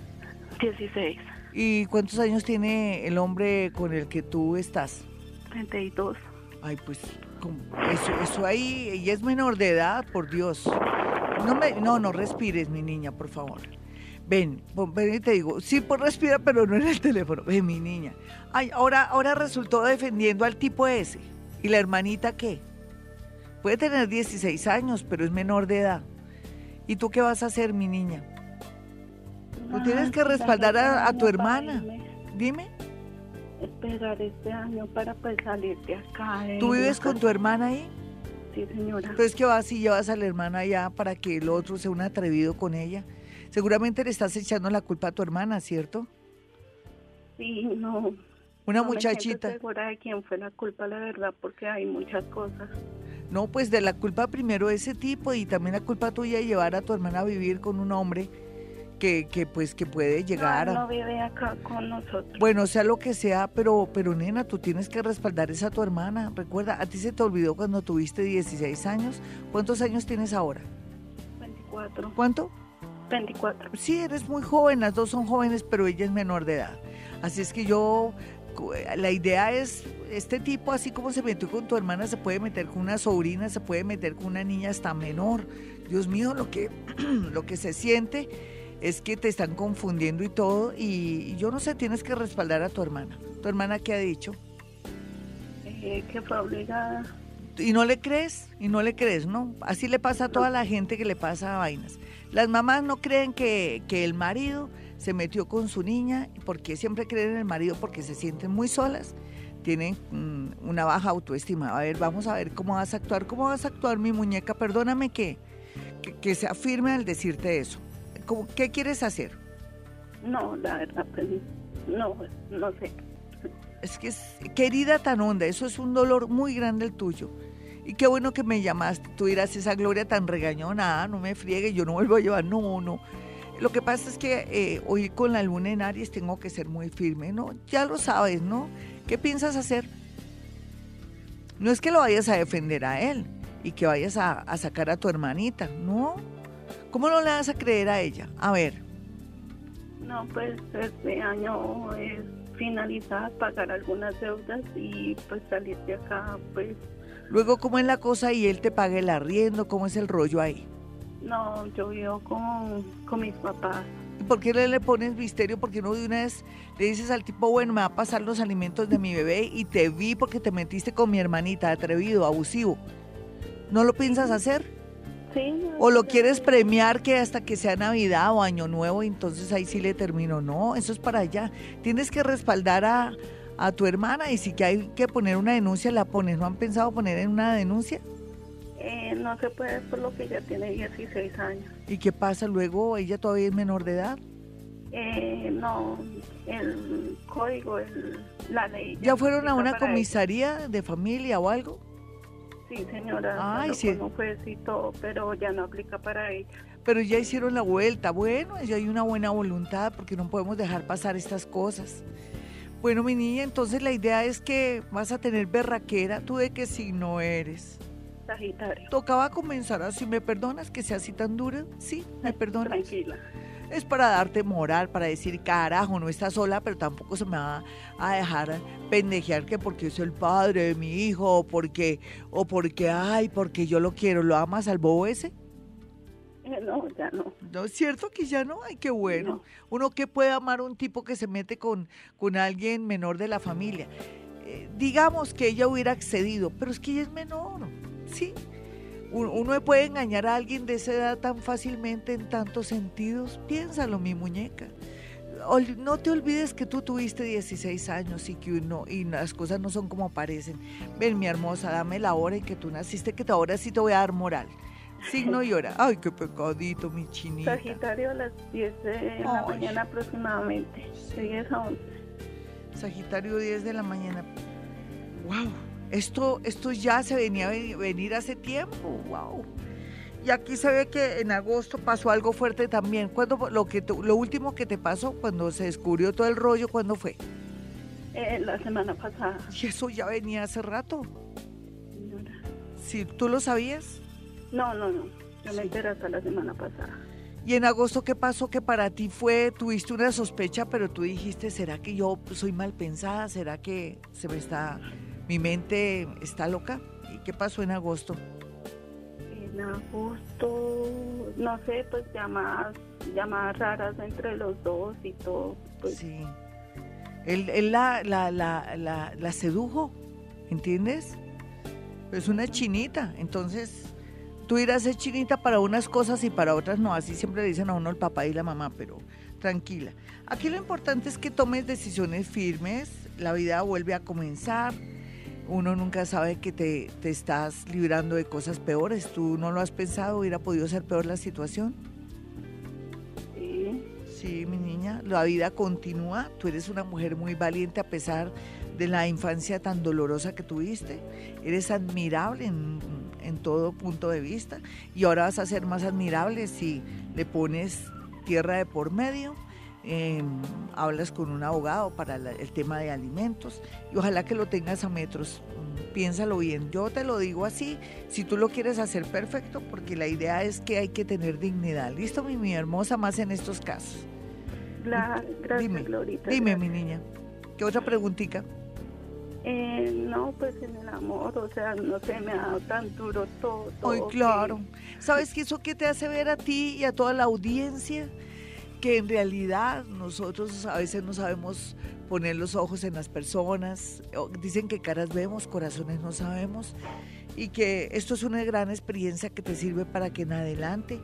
16. ¿Y cuántos años tiene el hombre con el que tú estás? 32. Ay, pues, eso, eso ahí, ella es menor de edad, por Dios. No, me, no, no respires, mi niña, por favor. Ven, ven y te digo, sí, pues respira, pero no en el teléfono. Ven, mi niña. Ay, ahora, ahora resultó defendiendo al tipo ese. ¿Y la hermanita qué? Puede tener 16 años, pero es menor de edad. ¿Y tú qué vas a hacer, mi niña? Tú tienes que respaldar a, tu hermana. Dime. Esperar este año para pues salir de acá. ¿Tú vives con tu hermana ahí? Sí, señora. Entonces, ¿qué vas y llevas a la hermana allá para que el otro sea un atrevido con ella? Seguramente le estás echando la culpa a tu hermana, ¿cierto? Sí, no. Una muchachita. No segura de quién fue la culpa, la verdad, porque hay muchas cosas. No, pues de la culpa primero de ese tipo y también la culpa tuya de llevar a tu hermana a vivir con un hombre que, que pues que puede llegar no, a... No vive acá con nosotros. Bueno, sea lo que sea, pero, pero nena, tú tienes que respaldar esa a tu hermana. Recuerda, a ti se te olvidó cuando tuviste 16 años. ¿Cuántos años tienes ahora? 24. ¿Cuánto? 24. Sí, eres muy joven, las dos son jóvenes, pero ella es menor de edad. Así es que yo la idea es, este tipo, así como se metió con tu hermana, se puede meter con una sobrina, se puede meter con una niña hasta menor. Dios mío, lo que, (clears throat) lo que se siente es que te están confundiendo y todo, y, yo no sé, tienes que respaldar a tu hermana. ¿Tu hermana qué ha dicho? Eh, que fue obligada. ¿Y no le crees? ¿Y no le crees, no? Así le pasa a toda la gente que le pasa a vainas. Las mamás no creen que, que el marido se metió con su niña, porque siempre creen en el marido porque se sienten muy solas, tienen mm, una baja autoestima. A ver, vamos a ver cómo vas a actuar, cómo vas a actuar mi muñeca, perdóname que, que, se afirme al decirte eso. ¿Qué quieres hacer? No, la verdad, pues, no, no sé. Es que es querida tan honda, eso es un dolor muy grande el tuyo. Y qué bueno que me llamaste. Tú dirás, esa Gloria tan regañona, ah, no me friegue, yo no vuelvo a llevar. No, no. Lo que pasa es que eh, hoy con la luna en Aries tengo que ser muy firme, ¿no? Ya lo sabes, ¿no? ¿Qué piensas hacer? No es que lo vayas a defender a él y que vayas a, sacar a tu hermanita, ¿no? ¿Cómo no le vas a creer a ella? A ver. No, pues este año es finalizar, pagar algunas deudas y pues salir de acá, pues Luego, ¿cómo es la cosa y él te paga el arriendo? ¿Cómo es el rollo ahí? No, yo vivo con, con mis papás. ¿Y por qué le, le pones misterio? Porque no de una vez le dices al tipo, bueno, me va a pasar los alimentos de mi bebé y te vi porque te metiste con mi hermanita, atrevido, abusivo. ¿No lo piensas hacer? Sí. no, ¿O lo quieres premiar que hasta que sea Navidad o Año Nuevo y entonces ahí sí le termino? No, eso es para allá. Tienes que respaldar a, a tu hermana y si que hay que poner una denuncia, la pones. ¿No han pensado poner en una denuncia? Eh, no se puede por lo que ya tiene 16 años. ¿Y qué pasa luego? ¿Ella todavía es menor de edad? Eh, no, el código, el, la ley. ¿Ya fueron a una ella. comisaría de familia o algo? Sí, señora. Ay, sí. con un y todo, pero ya no aplica para ella. Pero ya hicieron la vuelta. Bueno, ya hay una buena voluntad porque no podemos dejar pasar estas cosas. Bueno, mi niña, entonces la idea es que vas a tener berraquera. ¿Tú de qué signo eres? Sagitario. Tocaba comenzar así. ¿Me perdonas que sea así tan dura? Sí, me (laughs) perdonas. Tranquila. Es para darte moral, para decir, carajo, no estás sola, pero tampoco se me va a dejar pendejear que porque es el padre de mi hijo, o porque, o porque, ay, porque yo lo quiero. ¿Lo amas al bobo ese? Eh, no, ya no. No es cierto que ya no, ay, qué bueno. No. Uno que puede amar a un tipo que se mete con, con alguien menor de la familia. Eh, digamos que ella hubiera accedido, pero es que ella es menor, ¿sí? Un- Uno puede engañar a alguien de esa edad tan fácilmente en tantos sentidos. Piénsalo, mi muñeca. No te olvides que tú tuviste 16 años y que uno, y las cosas no son como parecen. Ven, mi hermosa, dame la hora en que tú naciste, que ahora sí te voy a dar moral. Signo y hora. Ay, qué pecadito, mi chinita. Sagitario a las 10 de la Ay. mañana aproximadamente. De 10 a 11. Sagitario 10 de la mañana. Wow, esto, esto ya se venía a ve- venir hace tiempo. Wow. Y aquí se ve que en agosto pasó algo fuerte también. ¿Cuándo lo que lo último que te pasó cuando se descubrió todo el rollo? ¿Cuándo fue? Eh, la semana pasada, Y eso ya venía hace rato. señora. Si tú lo sabías. No, no, no. Yo me enteré hasta la semana pasada. Y en agosto, ¿qué pasó? Que para ti fue, tuviste una sospecha, pero tú dijiste, ¿será que yo soy mal pensada? ¿Será que se me está, mi mente está loca? ¿Y qué pasó en agosto? En agosto, no sé, pues llamadas, llamadas raras entre los dos y todo. Pues Sí. Él, él la, la, la, la, la sedujo, ¿entiendes? Es una chinita, entonces tú irás a ser chinita para unas cosas y para otras no, así siempre le dicen a uno el papá y la mamá, pero tranquila. Aquí lo importante es que tomes decisiones firmes, la vida vuelve a comenzar, uno nunca sabe que te, te estás librando de cosas peores, tú no lo has pensado, hubiera podido ser peor la situación. sí. Sí, mi niña, la vida continúa. Tú eres una mujer muy valiente a pesar de la infancia tan dolorosa que tuviste. Eres admirable en, en todo punto de vista y ahora vas a ser más admirable si le pones tierra de por medio. Eh, hablas con un abogado para la- el tema de alimentos y ojalá que lo tengas a metros. Mm, Piénsalo bien. Yo te lo digo así, si tú lo quieres hacer perfecto, porque la idea es que hay que tener dignidad. ¿Listo, mi, mi hermosa? Más en estos casos. La, gracias, Dime, Glorita. Dime, gracias. mi niña. ¿Qué otra preguntita? Eh, no, pues en el amor, o sea, no sé, me ha dado tan duro todo. Ay, que- claro. ¿Sabes qué eso que te hace ver a ti y a toda la audiencia? Que en realidad nosotros a veces no sabemos poner los ojos en las personas. Dicen que caras vemos, corazones no sabemos. Y que esto es una gran experiencia que te sirve para que en adelante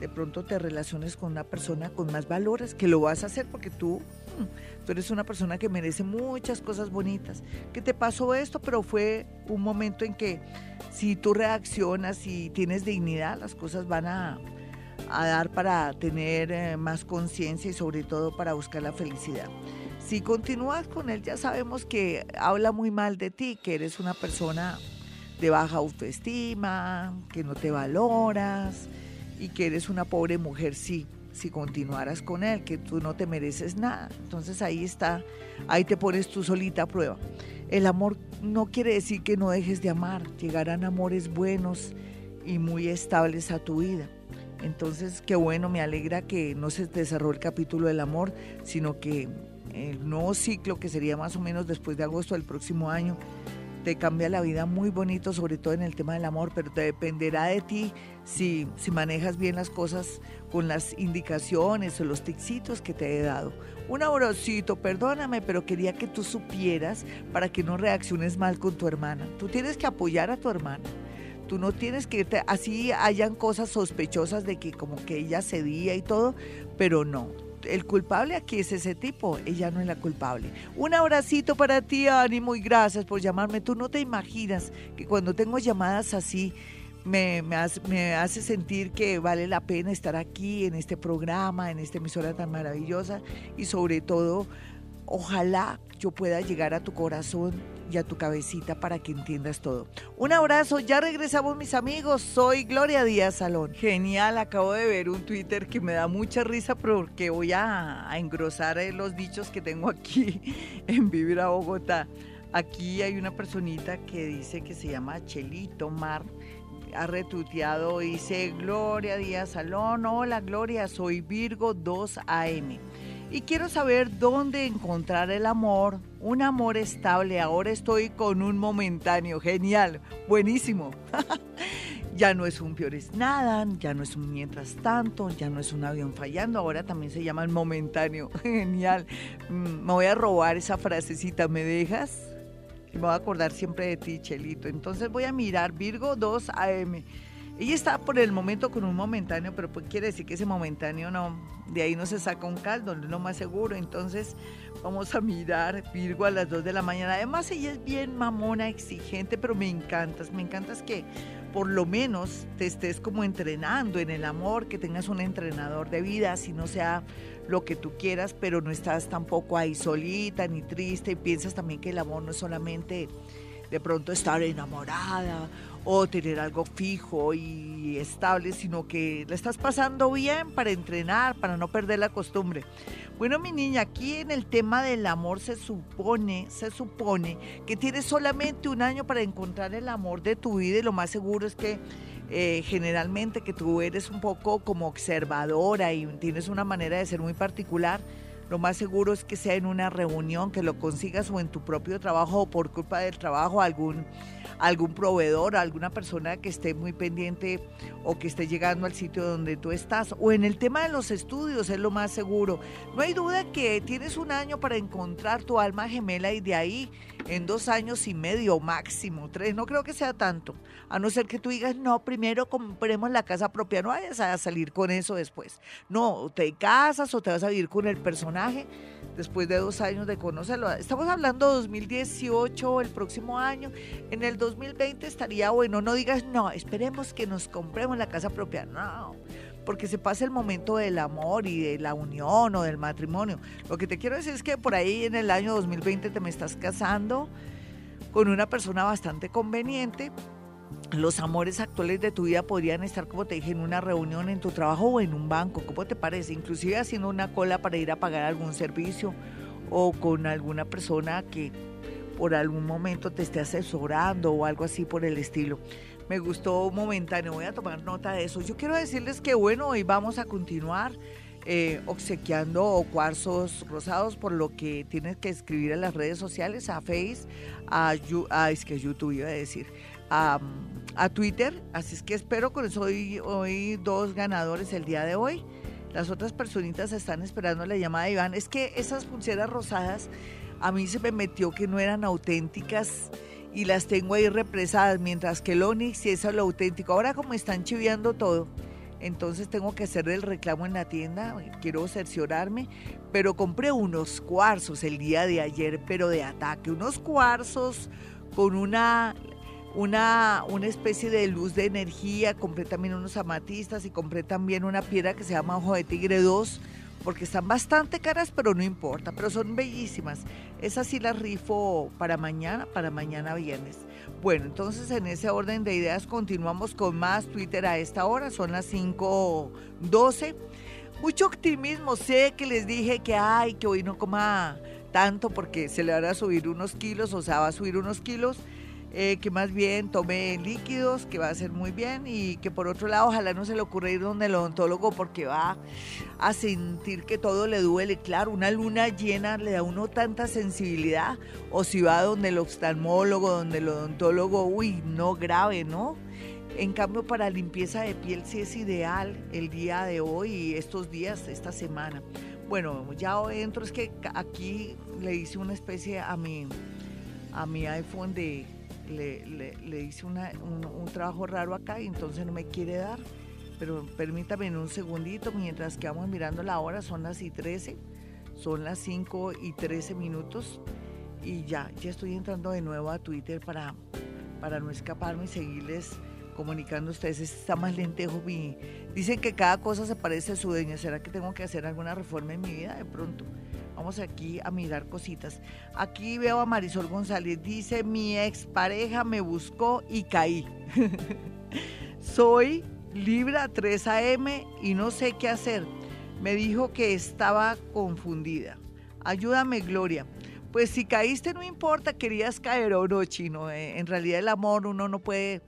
de pronto te relaciones con una persona con más valores, que lo vas a hacer porque tú, mm, tú eres una persona que merece muchas cosas bonitas. Que te pasó esto, pero fue un momento en que si tú reaccionas y tienes dignidad, las cosas van a, a dar para tener eh, más conciencia y sobre todo para buscar la felicidad. Si continúas con él, ya sabemos que habla muy mal de ti, que eres una persona de baja autoestima, que no te valoras y que eres una pobre mujer, sí, si continuaras con él, que tú no te mereces nada. Entonces ahí está, ahí te pones tú solita a prueba. El amor no quiere decir que no dejes de amar, llegarán amores buenos y muy estables a tu vida. Entonces, qué bueno, me alegra que no se cerró el capítulo del amor, sino que el nuevo ciclo, que sería más o menos después de agosto del próximo año, te cambia la vida muy bonito, sobre todo en el tema del amor, pero te dependerá de ti si, si manejas bien las cosas con las indicaciones o los tixitos que te he dado. Un abracito, perdóname, pero quería que tú supieras para que no reacciones mal con tu hermana. Tú tienes que apoyar a tu hermana. Tú no tienes que, así hayan cosas sospechosas de que como que ella cedía y todo, pero no el culpable aquí es ese tipo, ella no es la culpable. Un abracito para ti, ánimo y gracias por llamarme. Tú no te imaginas que cuando tengo llamadas así me, me, hace, sentir que vale la pena estar aquí en este programa, en esta emisora tan maravillosa y sobre todo, ojalá yo pueda llegar a tu corazón y a tu cabecita para que entiendas todo. Un abrazo, ya regresamos mis amigos, soy Gloria Díaz Salón. Genial, acabo de ver un Twitter que me da mucha risa porque voy a, engrosar eh, los dichos que tengo aquí (laughs) en Vivir a Bogotá. Aquí hay una personita que dice que se llama Chelito Mar ha retuiteado, dice Gloria Díaz Salón, hola Gloria, soy Virgo 2 AM y quiero saber dónde encontrar el amor, un amor estable. Ahora estoy con un momentáneo, genial, buenísimo. (laughs) ya no es un es nada, ya no es un mientras tanto, ya no es un avión fallando, ahora también se llama el momentáneo. (laughs) Genial. Mm, me voy a robar esa frasecita, ¿me dejas? Me voy a acordar siempre de ti, Chelito. Entonces voy a mirar Virgo 2 AM. Ella está por el momento con un momentáneo, pero pues quiere decir que ese momentáneo no, de ahí no se saca un caldo, no es lo más seguro. Entonces vamos a mirar Virgo a las 2 de la mañana. Además ella es bien mamona, exigente, pero me encantas, me encantas que por lo menos te estés como entrenando en el amor, que tengas un entrenador de vida, si no sea lo que tú quieras, pero no estás tampoco ahí solita ni triste y piensas también que el amor no es solamente de pronto estar enamorada o tener algo fijo y estable, sino que la estás pasando bien para entrenar, para no perder la costumbre. Bueno, mi niña, aquí en el tema del amor se supone, se supone que tienes solamente un año para encontrar el amor de tu vida y lo más seguro es que eh, generalmente que tú eres un poco como observadora y tienes una manera de ser muy particular. Lo más seguro es que sea en una reunión, que lo consigas o en tu propio trabajo o por culpa del trabajo algún algún proveedor, alguna persona que esté muy pendiente o que esté llegando al sitio donde tú estás. O en el tema de los estudios es lo más seguro. No hay duda que tienes un año para encontrar tu alma gemela y de ahí en dos años y medio máximo, tres, no creo que sea tanto. A no ser que tú digas, no, primero compremos la casa propia, no vayas a salir con eso después. No, te casas o te vas a vivir con el personaje después de dos años de conocerlo. Estamos hablando de 2018, el próximo año. En el 2020 estaría bueno, no digas, no, esperemos que nos compremos la casa propia. No, porque se pasa el momento del amor y de la unión o del matrimonio. Lo que te quiero decir es que por ahí en el año 2020 te me estás casando con una persona bastante conveniente los amores actuales de tu vida podrían estar, como te dije, en una reunión en tu trabajo o en un banco. ¿Cómo te parece? Inclusive haciendo una cola para ir a pagar algún servicio o con alguna persona que por algún momento te esté asesorando o algo así por el estilo. Me gustó momentáneo, voy a tomar nota de eso. Yo quiero decirles que bueno, hoy vamos a continuar eh, obsequiando cuarzos rosados, por lo que tienes que escribir en las redes sociales, a Face, a, a es que YouTube iba a decir, a, Twitter. Así es que espero con eso hoy, dos ganadores el día de hoy. Las otras personitas están esperando la llamada de Iván. Es que esas pulseras rosadas a mí se me metió que no eran auténticas y las tengo ahí represadas, mientras que el Onix sí es lo auténtico. Ahora como están chiviando todo, entonces tengo que hacer el reclamo en la tienda, quiero cerciorarme, pero compré unos cuarzos el día de ayer, pero de ataque, unos cuarzos con una una, una especie de luz de energía, compré también unos amatistas y compré también una piedra que se llama Ojo de Tigre 2, porque están bastante caras, pero no importa, pero son bellísimas. Esas sí las rifo para mañana, para mañana viernes. Bueno, entonces en ese orden de ideas continuamos con más Twitter a esta hora, son las 5.12. Mucho optimismo, sé que les dije que ay, que hoy no coma tanto porque se le van a subir unos kilos, o sea, va a subir unos kilos eh, que más bien tome líquidos, que va a ser muy bien y que por otro lado ojalá no se le ocurra ir donde el odontólogo porque va a sentir que todo le duele. Claro, una luna llena le da a uno tanta sensibilidad o si va donde el oftalmólogo, donde el odontólogo, uy, no grave, ¿no? En cambio, para limpieza de piel sí es ideal el día de hoy estos días, esta semana. Bueno, ya entro, es que aquí le hice una especie a mi, a mi iPhone de, le, hice un, un, trabajo raro acá y entonces no me quiere dar. Pero permítame en un segundito, mientras que vamos mirando la hora, son las y 13, son las 5 y 13 minutos y ya, ya estoy entrando de nuevo a Twitter para, para no escaparme y seguirles comunicando ustedes. Está más lentejo. Mi... Dicen que cada cosa se parece a su dueña. ¿Será que tengo que hacer alguna reforma en mi vida de pronto? Vamos aquí a mirar cositas. Aquí veo a Marisol González. Dice, mi expareja me buscó y caí. (laughs) Soy Libra 3 AM y no sé qué hacer. Me dijo que estaba confundida. Ayúdame, Gloria. Pues si caíste no importa, querías caer o no, chino. Eh, en realidad el amor uno no puede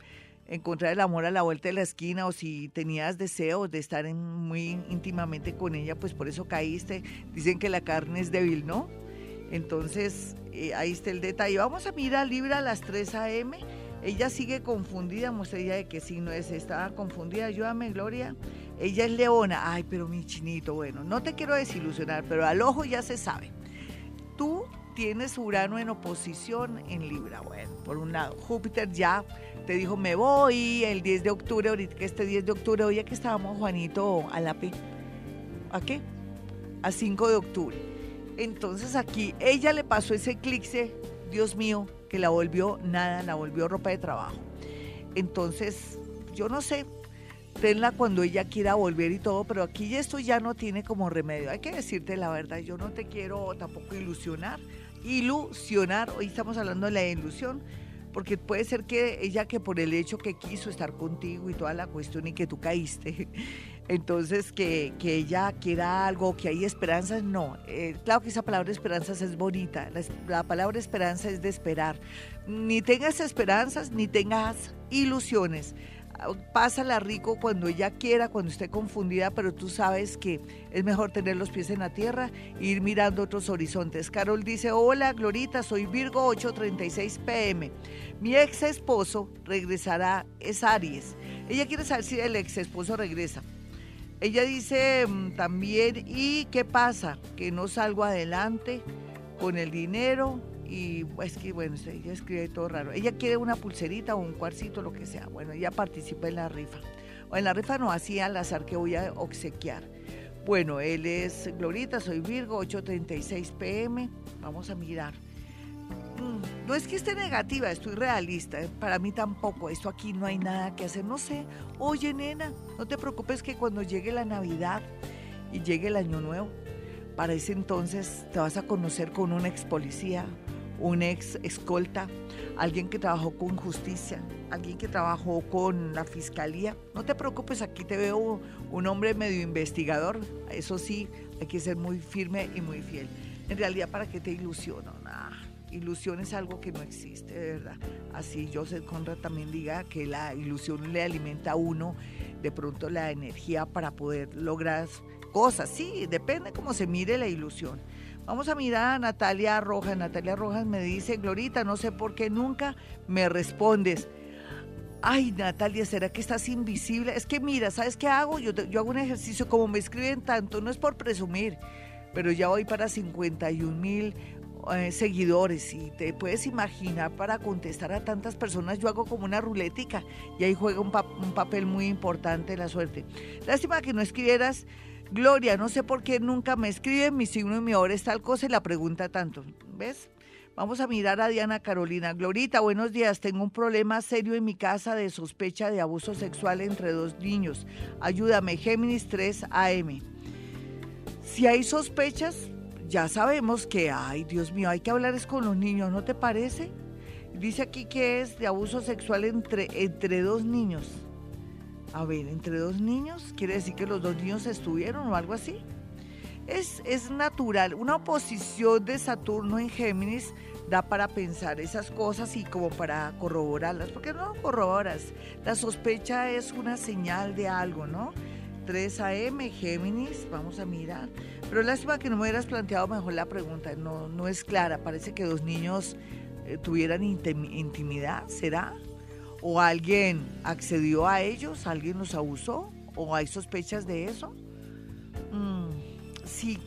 encontrar el amor a la vuelta de la esquina o si tenías deseos de estar muy íntimamente con ella, pues por eso caíste. Dicen que la carne es débil, ¿no? Entonces, eh, ahí está el detalle. Vamos a mirar Libra a las 3 a.m. Ella sigue confundida, muestra ella de qué signo es. Estaba confundida, ayúdame, Gloria. Ella es leona. Ay, pero mi chinito, bueno, no te quiero desilusionar, pero al ojo ya se sabe. Tú tienes Urano en oposición en Libra. Bueno, por un lado, Júpiter ya dijo, me voy el 10 de octubre, ahorita que este 10 de octubre, hoy que estábamos, Juanito, a la P. ¿A qué? A 5 de octubre. Entonces aquí ella le pasó ese eclipse, Dios mío, que la volvió nada, la volvió ropa de trabajo. Entonces, yo no sé, tenla cuando ella quiera volver y todo, pero aquí esto ya no tiene como remedio. Hay que decirte la verdad, yo no te quiero tampoco ilusionar. Ilusionar, hoy estamos hablando de la ilusión, porque puede ser que ella que por el hecho que quiso estar contigo y toda la cuestión y que tú caíste, (laughs) entonces que, ella quiera algo, que hay esperanzas, no. Eh, claro que esa palabra esperanzas es bonita, la, la palabra esperanza es de esperar. Ni tengas esperanzas, ni tengas ilusiones pásala rico cuando ella quiera, cuando esté confundida, pero tú sabes que es mejor tener los pies en la tierra e ir mirando otros horizontes. Carol dice, hola Glorita, soy Virgo 836 pm. Mi ex esposo regresará, es Aries. Ella quiere saber si el ex esposo regresa. Ella dice mm, también, ¿y qué pasa? Que no salgo adelante con el dinero, y es que bueno, ella escribe todo raro. Ella quiere una pulserita o un cuarcito, lo que sea. Bueno, ella participa en la rifa. O en la rifa no, así al azar que voy a obsequiar. Bueno, él es Glorita, soy Virgo, 8.36 pm. Vamos a mirar. Mm, no es que esté negativa, estoy realista. ¿eh? Para mí tampoco. Esto aquí no hay nada que hacer. No sé. Oye, nena, no te preocupes que cuando llegue la Navidad y llegue el Año Nuevo, para ese entonces te vas a conocer con una ex policía, un ex escolta, alguien que trabajó con justicia, alguien que trabajó con la fiscalía. No te preocupes, aquí te veo un hombre medio investigador. Eso sí, hay que ser muy firme y muy fiel. En realidad, ¿para qué te ilusiono? Nah, ilusión es algo que no existe, verdad. Así Joseph Conrad también diga que la ilusión le alimenta a uno de pronto la energía para poder lograr cosas. Sí, depende cómo se mire la ilusión. Vamos a mirar a Natalia Rojas. Natalia Rojas me dice, Glorita, no sé por qué nunca me respondes. Ay, Natalia, ¿será que estás invisible? Es que mira, ¿sabes qué hago? Yo, yo hago un ejercicio, como me escriben tanto, no es por presumir, pero ya voy para 51 mil eh, seguidores y te puedes imaginar para contestar a tantas personas yo hago como una rulética y ahí juega un, un papel muy importante la suerte. Lástima que no escribieras Gloria, no sé por qué nunca me escribe mi signo y mi hora es tal cosa y la pregunta tanto. ¿Ves? Vamos a mirar a Diana Carolina. Glorita, buenos días. Tengo un problema serio en mi casa de sospecha de abuso sexual entre dos niños. Ayúdame, Géminis 3 AM. Si hay sospechas, ya sabemos que, ay, Dios mío, hay que hablar es con los niños, ¿no te parece? Dice aquí que es de abuso sexual entre, entre dos niños. A ver, entre dos niños, quiere decir que los dos niños estuvieron o algo así. es, es natural. Una oposición de Saturno en Géminis da para pensar esas cosas y como para corroborarlas, porque no corroboras. La sospecha es una señal de algo, ¿no? 3 AM, Géminis, vamos a mirar. Pero lástima que no me hubieras planteado mejor la pregunta, no, no es clara, parece que dos niños eh, tuvieran intimidad, ¿será? ¿O alguien accedió a ellos? ¿Alguien los abusó? ¿O hay sospechas de eso? Mm, sí,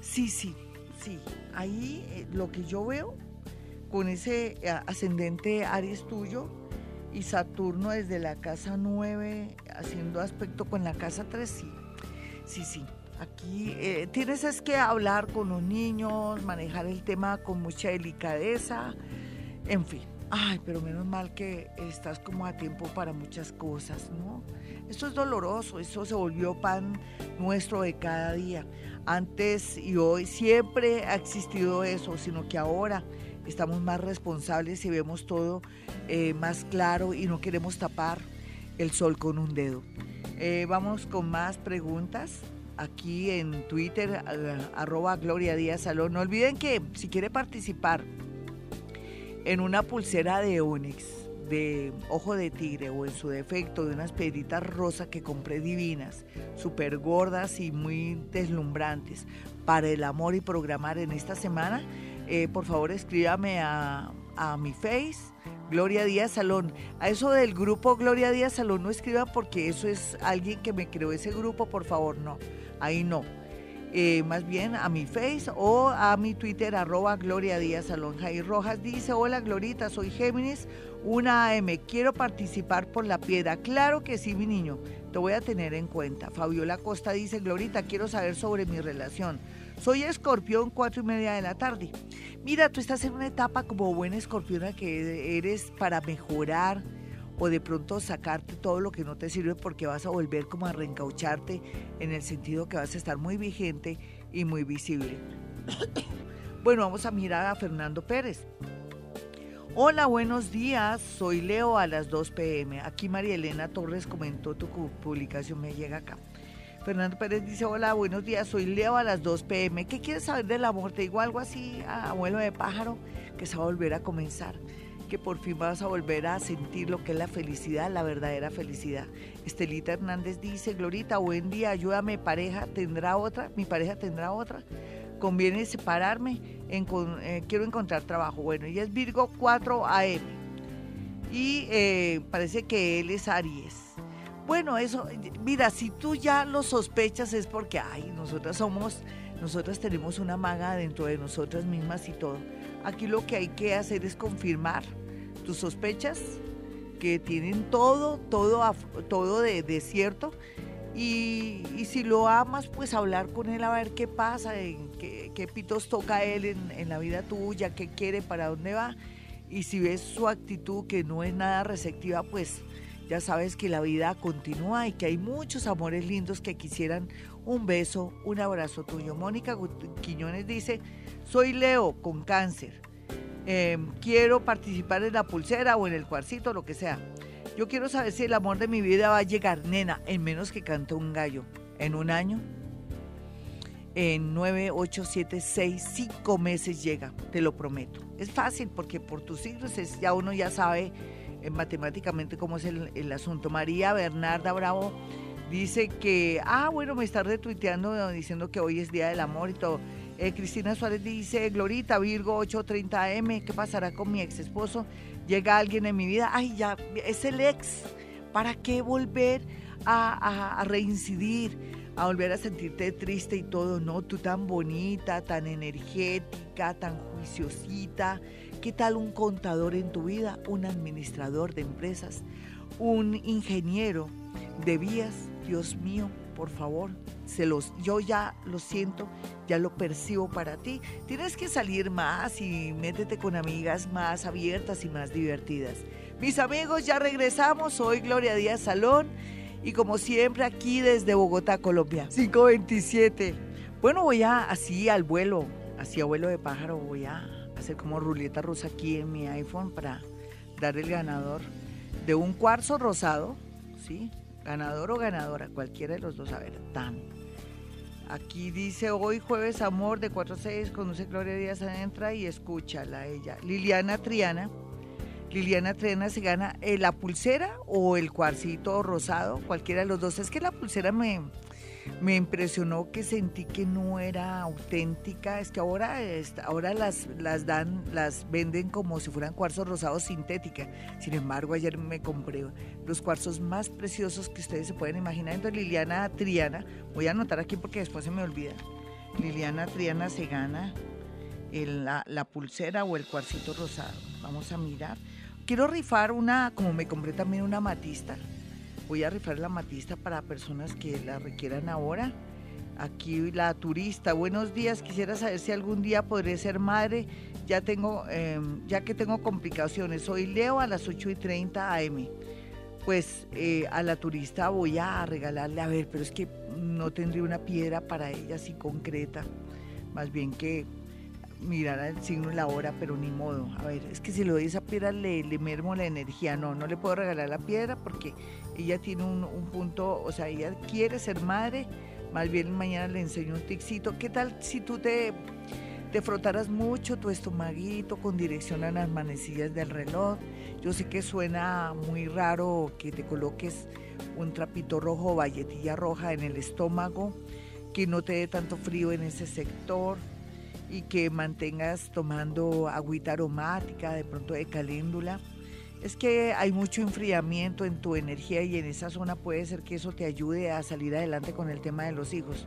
sí, sí, sí. Ahí eh, lo que yo veo con ese eh, ascendente Aries tuyo y Saturno desde la casa 9 haciendo aspecto con la casa 3, sí, sí, sí. Aquí eh, tienes es que hablar con los niños, manejar el tema con mucha delicadeza, en fin. Ay, pero menos mal que estás como a tiempo para muchas cosas, ¿no? Esto es doloroso, esto se volvió pan nuestro de cada día. Antes y hoy siempre ha existido eso, sino que ahora estamos más responsables y vemos todo eh, más claro y no queremos tapar el sol con un dedo. Eh, vamos con más preguntas aquí en Twitter, arroba Gloria Díaz Salón. No olviden que si quiere participar en una pulsera de Onyx, de ojo de tigre o en su defecto de unas piedritas rosas que compré divinas, súper gordas y muy deslumbrantes para el amor y programar en esta semana, eh, por favor escríbame a, a mi face, Gloria Díaz Salón. A eso del grupo Gloria Díaz Salón no escriban porque eso es alguien que me creó ese grupo, por favor, no, ahí no. Eh, más bien a mi face o a mi Twitter, arroba Gloria Díaz Salón. Jair Rojas dice, hola Glorita, soy Géminis, una AM, quiero participar por la piedra. Claro que sí, mi niño, te voy a tener en cuenta. Fabiola Costa dice, Glorita, quiero saber sobre mi relación. Soy escorpión, cuatro y media de la tarde. Mira, tú estás en una etapa como buena escorpiona que eres para mejorar o de pronto sacarte todo lo que no te sirve porque vas a volver como a reencaucharte en el sentido que vas a estar muy vigente y muy visible. (coughs) bueno, vamos a mirar a Fernando Pérez. Hola, buenos días. Soy Leo a las 2 pm. Aquí María Elena Torres comentó tu publicación, me llega acá. Fernando Pérez dice, hola, buenos días, soy Leo a las 2 pm. ¿Qué quieres saber del amor? Te digo algo así, abuelo de pájaro, que se va a volver a comenzar que por fin vas a volver a sentir lo que es la felicidad, la verdadera felicidad. Estelita Hernández dice, Glorita, buen día, ayúdame, pareja, ¿tendrá otra? ¿Mi pareja tendrá otra? ¿Conviene separarme? Eh, quiero encontrar trabajo. Bueno, ella es Virgo 4 AM y eh, parece que él es Aries. Bueno, eso, mira, si tú ya lo sospechas es porque, ay, nosotras somos, nosotras tenemos una maga dentro de nosotras mismas y todo. Aquí lo que hay que hacer es confirmar tus sospechas, que tienen todo, todo, todo de, cierto. Y, si lo amas, pues hablar con él a ver qué pasa, qué, qué pitos toca él en, en, la vida tuya, qué quiere, para dónde va. Y si ves su actitud que no es nada receptiva, pues ya sabes que la vida continúa y que hay muchos amores lindos que quisieran un beso, un abrazo tuyo. Mónica Quiñones dice, soy Leo con cáncer. Em, quiero participar en la pulsera o en el cuarcito, lo que sea. Yo quiero saber si el amor de mi vida va a llegar, nena, en menos que cante un gallo. En un año, en 9, 8, 7, 6, 5 meses llega, te lo prometo. Es fácil porque por tus siglos es, ya uno ya sabe eh, matemáticamente cómo es el, el, asunto. María Bernarda Bravo dice que, ah, bueno, me está retuiteando diciendo que hoy es Día del Amor y todo. Eh, Cristina Suárez dice, Glorita, Virgo 830M, ¿qué pasará con mi ex esposo? Llega alguien en mi vida, ay, ya, es el ex. ¿Para qué volver a, reincidir? a volver a sentirte triste y todo, no, tú tan bonita, tan energética, tan juiciosita. ¿Qué tal un contador en tu vida, un administrador de empresas, un ingeniero de vías? Dios mío, por favor, se los, yo ya lo siento, ya lo percibo para ti. Tienes que salir más y métete con amigas más abiertas y más divertidas. Mis amigos, ya regresamos. Soy Gloria Díaz Salón y como siempre aquí desde Bogotá, Colombia. 527. Bueno, voy a así al vuelo, así a vuelo de pájaro, voy a hacer como ruleta rusa aquí en mi iPhone para dar el ganador de un cuarzo rosado, ¿sí? Ganador o ganadora, cualquiera de los dos, a ver, tan Aquí dice hoy jueves amor de 4 a 6, conoce Gloria Díaz entra y escúchala ella. Liliana Triana. Liliana Triana se gana eh, la pulsera o el cuarcito rosado, cualquiera de los dos. Es que la pulsera me, me impresionó que sentí que no era auténtica. Es que ahora, ahora las, las dan, las venden como si fueran cuarzos rosados sintética. Sin embargo, ayer me compré los cuarzos más preciosos que ustedes se pueden imaginar. Entonces, Liliana Triana, voy a anotar aquí porque después se me olvida. Liliana Triana se gana la, la pulsera o el cuarcito rosado. Vamos a mirar. Quiero rifar una, como me compré también una matista Voy a rifar la matista para personas que la requieran ahora. Aquí la turista, buenos días, quisiera saber si algún día podré ser madre, ya, tengo, em, ya que tengo complicaciones. Soy Leo a las 8 y 30 am. Pues eh, a la turista voy a regalarle, a ver, pero es que no tendría una piedra para ella así concreta, más bien que mirar el signo y la hora, pero ni modo. A ver, es que si le doy esa piedra le, le mermo la energía. No, no le puedo regalar la piedra porque ella tiene un, punto, o sea, ella quiere ser madre. Más bien mañana le enseño un ticito. ¿Qué tal si tú te, te frotaras mucho tu estomaguito con dirección a las manecillas del reloj? Yo sé que suena muy raro que te coloques un trapito rojo o valletilla roja en el estómago, que no te dé tanto frío en ese sector y que mantengas tomando agüita aromática, de pronto de caléndula. Es que hay mucho enfriamiento en tu energía y en esa zona puede ser que eso te ayude a salir adelante con el tema de los hijos.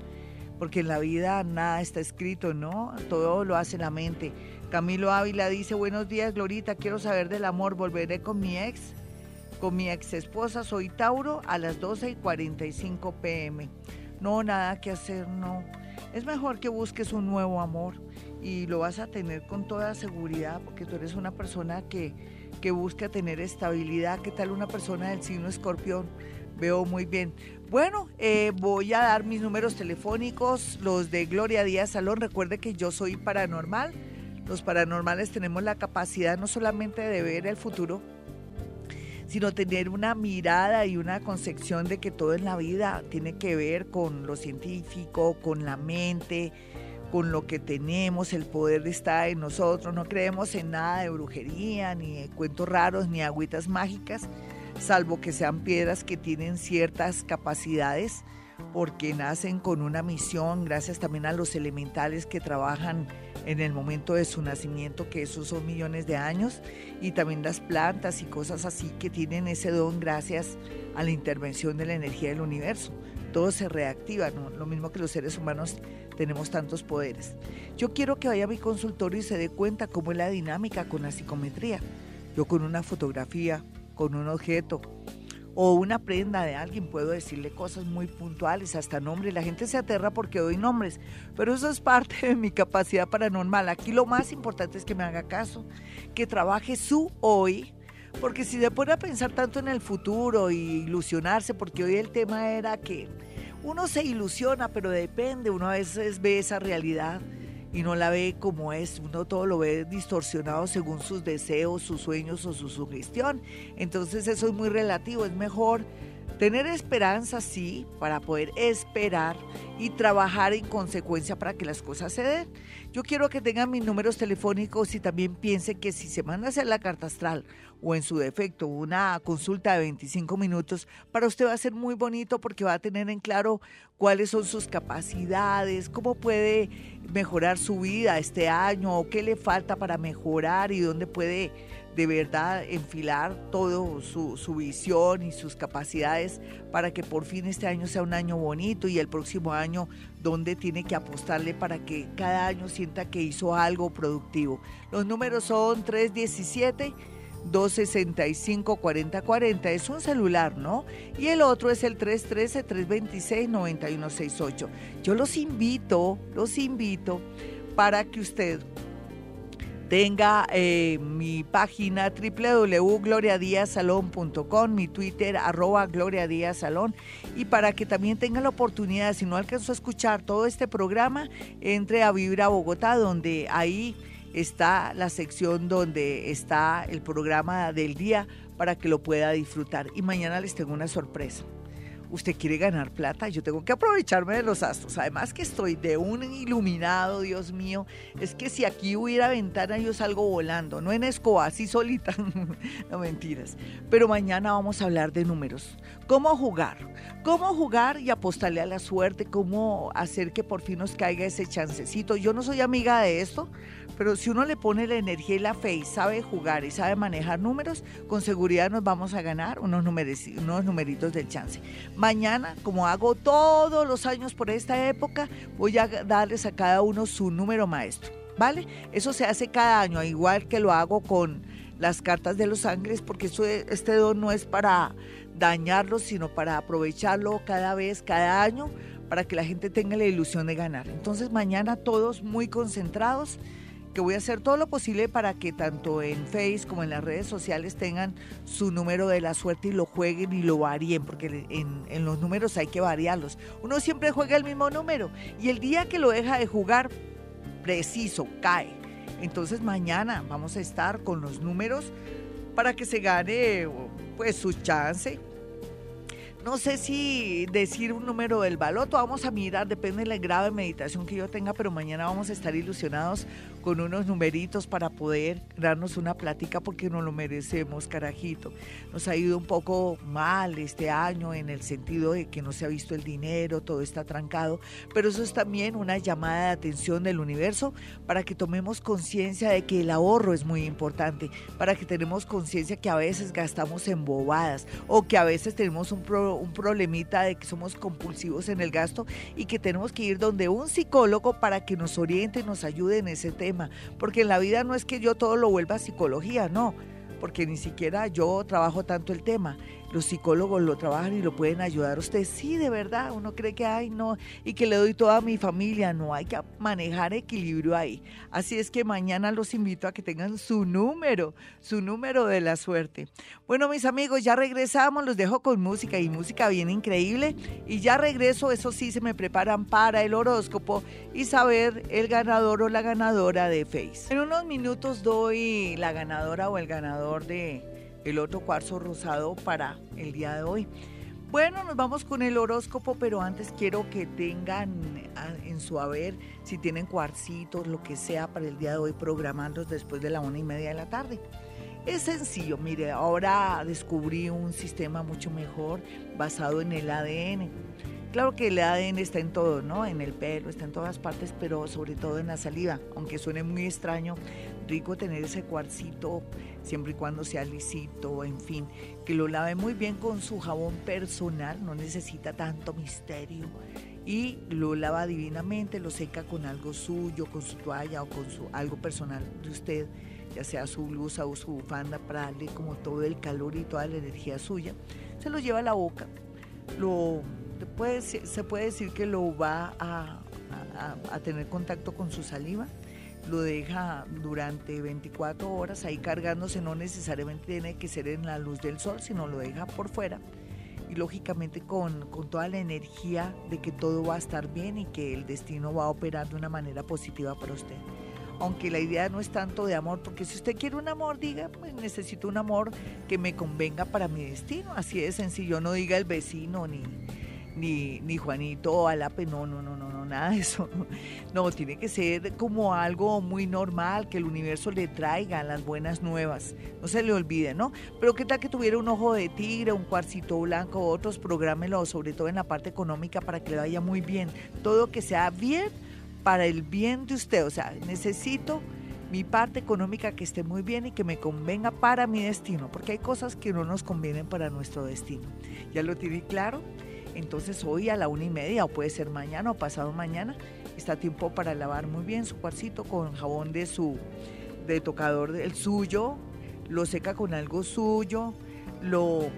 Porque en la vida nada está escrito, ¿no? Todo lo hace la mente. Camilo Ávila dice, buenos días, Glorita, quiero saber del amor, volveré con mi ex, con mi ex esposa, soy Tauro, a las 12 y 45 pm. No, nada que hacer, no. Es mejor que busques un nuevo amor y lo vas a tener con toda seguridad porque tú eres una persona que, que busca tener estabilidad. ¿Qué tal una persona del signo escorpión? Veo muy bien. Bueno, eh, voy a dar mis números telefónicos, los de Gloria Díaz Salón. Recuerde que yo soy paranormal. Los paranormales tenemos la capacidad no solamente de ver el futuro, sino tener una mirada y una concepción de que todo en la vida tiene que ver con lo científico, con la mente, con lo que tenemos, el poder está en nosotros, no creemos en nada de brujería, ni de cuentos raros, ni agüitas mágicas, salvo que sean piedras que tienen ciertas capacidades, porque nacen con una misión, gracias también a los elementales que trabajan en el momento de su nacimiento, que esos son millones de años, y también las plantas y cosas así que tienen ese don gracias a la intervención de la energía del universo. Todo se reactiva, lo mismo que los seres humanos tenemos tantos poderes. Yo quiero que vaya a mi consultorio y se dé cuenta cómo es la dinámica con la psicometría. Yo con una fotografía, con un objeto o una prenda de alguien puedo decirle cosas muy puntuales, hasta nombres. La gente se aterra porque doy nombres, pero eso es parte de mi capacidad paranormal. Aquí lo más importante es que me haga caso, que trabaje su hoy porque si se pone a pensar tanto en el futuro y ilusionarse, porque hoy el tema era que uno se ilusiona, pero depende, uno a veces ve esa realidad y no la ve como es, uno todo lo ve distorsionado según sus deseos, sus sueños o su sugestión. Entonces eso es muy relativo, es mejor tener esperanza, sí, para poder esperar y trabajar en consecuencia para que las cosas se den. Yo quiero que tengan mis números telefónicos y también piense que si se manda a hacer la carta astral o en su defecto una consulta de 25 minutos, para usted va a ser muy bonito porque va a tener en claro cuáles son sus capacidades, cómo puede mejorar su vida este año o qué le falta para mejorar y dónde puede de verdad enfilar todo su, su, visión y sus capacidades para que por fin este año sea un año bonito y el próximo año donde tiene que apostarle para que cada año sienta que hizo algo productivo. Los números son 317. 265-4040 es un celular, ¿no? Y el otro es el 313-326-9168. Yo los invito, los invito para que usted tenga eh, mi página www.gloriadiasalón.com, mi Twitter arroba Gloria y para que también tenga la oportunidad, si no alcanzó a escuchar todo este programa, entre a Vibra Bogotá, donde ahí está la sección donde está el programa del día para que lo pueda disfrutar. Y mañana les tengo una sorpresa usted quiere ganar plata, yo tengo que aprovecharme de los astros. Además que estoy de un iluminado, Dios mío. Es que si aquí hubiera ventana yo salgo volando, no en escoba, así solita. (laughs) no mentiras. Pero mañana vamos a hablar de números. ¿Cómo jugar? ¿Cómo jugar y apostarle a la suerte? ¿Cómo hacer que por fin nos caiga ese chancecito? Yo no soy amiga de esto, pero si uno le pone la energía y la fe y sabe jugar y sabe manejar números, con seguridad nos vamos a ganar unos, unos numeritos del chance. Mañana, como hago todos los años por esta época, voy a darles a cada uno su número maestro. ¿Vale? Eso se hace cada año, igual que lo hago con las cartas de los ángeles, porque este don no es para dañarlos, sino para aprovecharlo cada vez, cada año, para que la gente tenga la ilusión de ganar. Entonces mañana todos muy concentrados que voy a hacer todo lo posible para que tanto en Face como en las redes sociales tengan su número de la suerte y lo jueguen y lo varíen, porque en, en los números hay que variarlos. Uno siempre juega el mismo número y el día que lo deja de jugar, preciso, cae. Entonces mañana vamos a estar con los números para que se gane pues su chance no sé si decir un número del baloto, vamos a mirar, depende de la grave meditación que yo tenga, pero mañana vamos a estar ilusionados con unos numeritos para poder darnos una plática porque nos lo merecemos, carajito. Nos ha ido un poco mal este año en el sentido de que no se ha visto el dinero, todo está trancado, pero eso es también una llamada de atención del universo para que tomemos conciencia de que el ahorro es muy importante, para que tenemos conciencia que a veces gastamos en bobadas o que a veces tenemos un, un problemita de que somos compulsivos en el gasto y que tenemos que ir donde un psicólogo para que nos oriente nos ayude en ese tema. Porque en la vida no es que yo todo lo vuelva a psicología, no, porque ni siquiera yo trabajo tanto el tema los psicólogos lo trabajan y lo pueden ayudar a usted. Sí, de verdad, uno cree que, ay, no, y que le doy toda a mi familia. No, hay que manejar equilibrio ahí. Así es que mañana los invito a que tengan su número, su número de la suerte. Bueno, mis amigos, ya regresamos, los dejo con música y música bien increíble. Y ya regreso, eso sí, se me preparan para el horóscopo y saber el ganador o la ganadora de Face. En unos minutos doy la ganadora o el ganador de el otro cuarzo rosado para el día de hoy. Bueno, nos vamos con el horóscopo, pero antes quiero que tengan ah, en su haber, si tienen cuarcitos, lo que sea para el día de hoy, programándolos después de la una y media de la tarde. Es sencillo, mire, ahora descubrí un sistema mucho mejor basado en el ADN. Claro que el ADN está en todo, ¿no? En el pelo, está en todas partes, pero sobre todo en la saliva. Aunque suene muy extraño, rico tener ese cuarcito siempre y cuando sea lisito, en fin, que lo lave muy bien con su jabón personal, no necesita tanto misterio y lo lava divinamente, lo seca con algo suyo, con su toalla o con su algo personal de usted, ya sea su blusa o su bufanda para darle como todo el calor y toda la energía suya. Se lo lleva a la boca, lo se puede decir que lo va a, a, tener contacto con su saliva, lo deja durante 24 horas ahí cargándose, no necesariamente tiene que ser en la luz del sol, sino lo deja por fuera y lógicamente con, con, toda la energía de que todo va a estar bien y que el destino va a operar de una manera positiva para usted. Aunque la idea no es tanto de amor, porque si usted quiere un amor, diga, pues necesito un amor que me convenga para mi destino. Así de sencillo, no diga el vecino ni, ni, ni Juanito Alape, no, no, no, no, no, nada (laughs) de eso. No, tiene que ser como algo muy normal, que el universo le traiga las buenas nuevas. No se le olvide, ¿no? Pero qué tal que tuviera un ojo de tigre, un cuarcito blanco, otros, prográmelo, sobre todo en la parte económica, para que le vaya muy bien. Todo que sea bien para el bien de usted. O sea, necesito mi parte económica que esté muy bien y que me convenga para mi destino, porque hay cosas que no nos convienen para nuestro destino. ¿Ya lo tiene claro? Entonces hoy a la una y media, o puede ser mañana o pasado mañana, está tiempo para lavar muy bien su cuarcito con jabón de su de tocador del suyo, lo seca con algo suyo, lo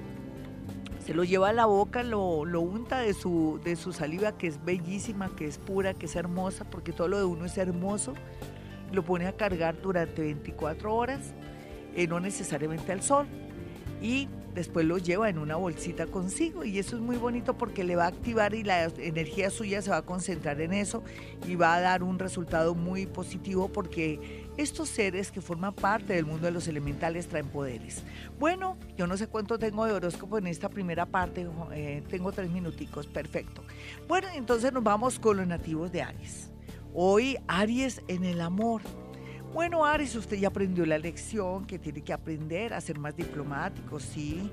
se lo lleva a la boca, lo, lo unta de su, de su saliva que es bellísima, que es pura, que es hermosa, porque todo lo de uno es hermoso, lo pone a cargar durante 24 horas, eh, no necesariamente al sol, y después lo lleva en una bolsita consigo y eso es muy bonito porque le va a activar y la energía suya se va a concentrar en eso y va a dar un resultado muy positivo porque estos seres que forman parte del mundo de los elementales traen poderes. Bueno, yo no sé cuánto tengo de horóscopo en esta primera parte, eh, tengo tres minuticos, perfecto. Bueno, entonces nos vamos con los nativos de Aries. Hoy Aries en el amor. Bueno, Aries, usted ya aprendió la lección que tiene que aprender a ser más diplomático, sí,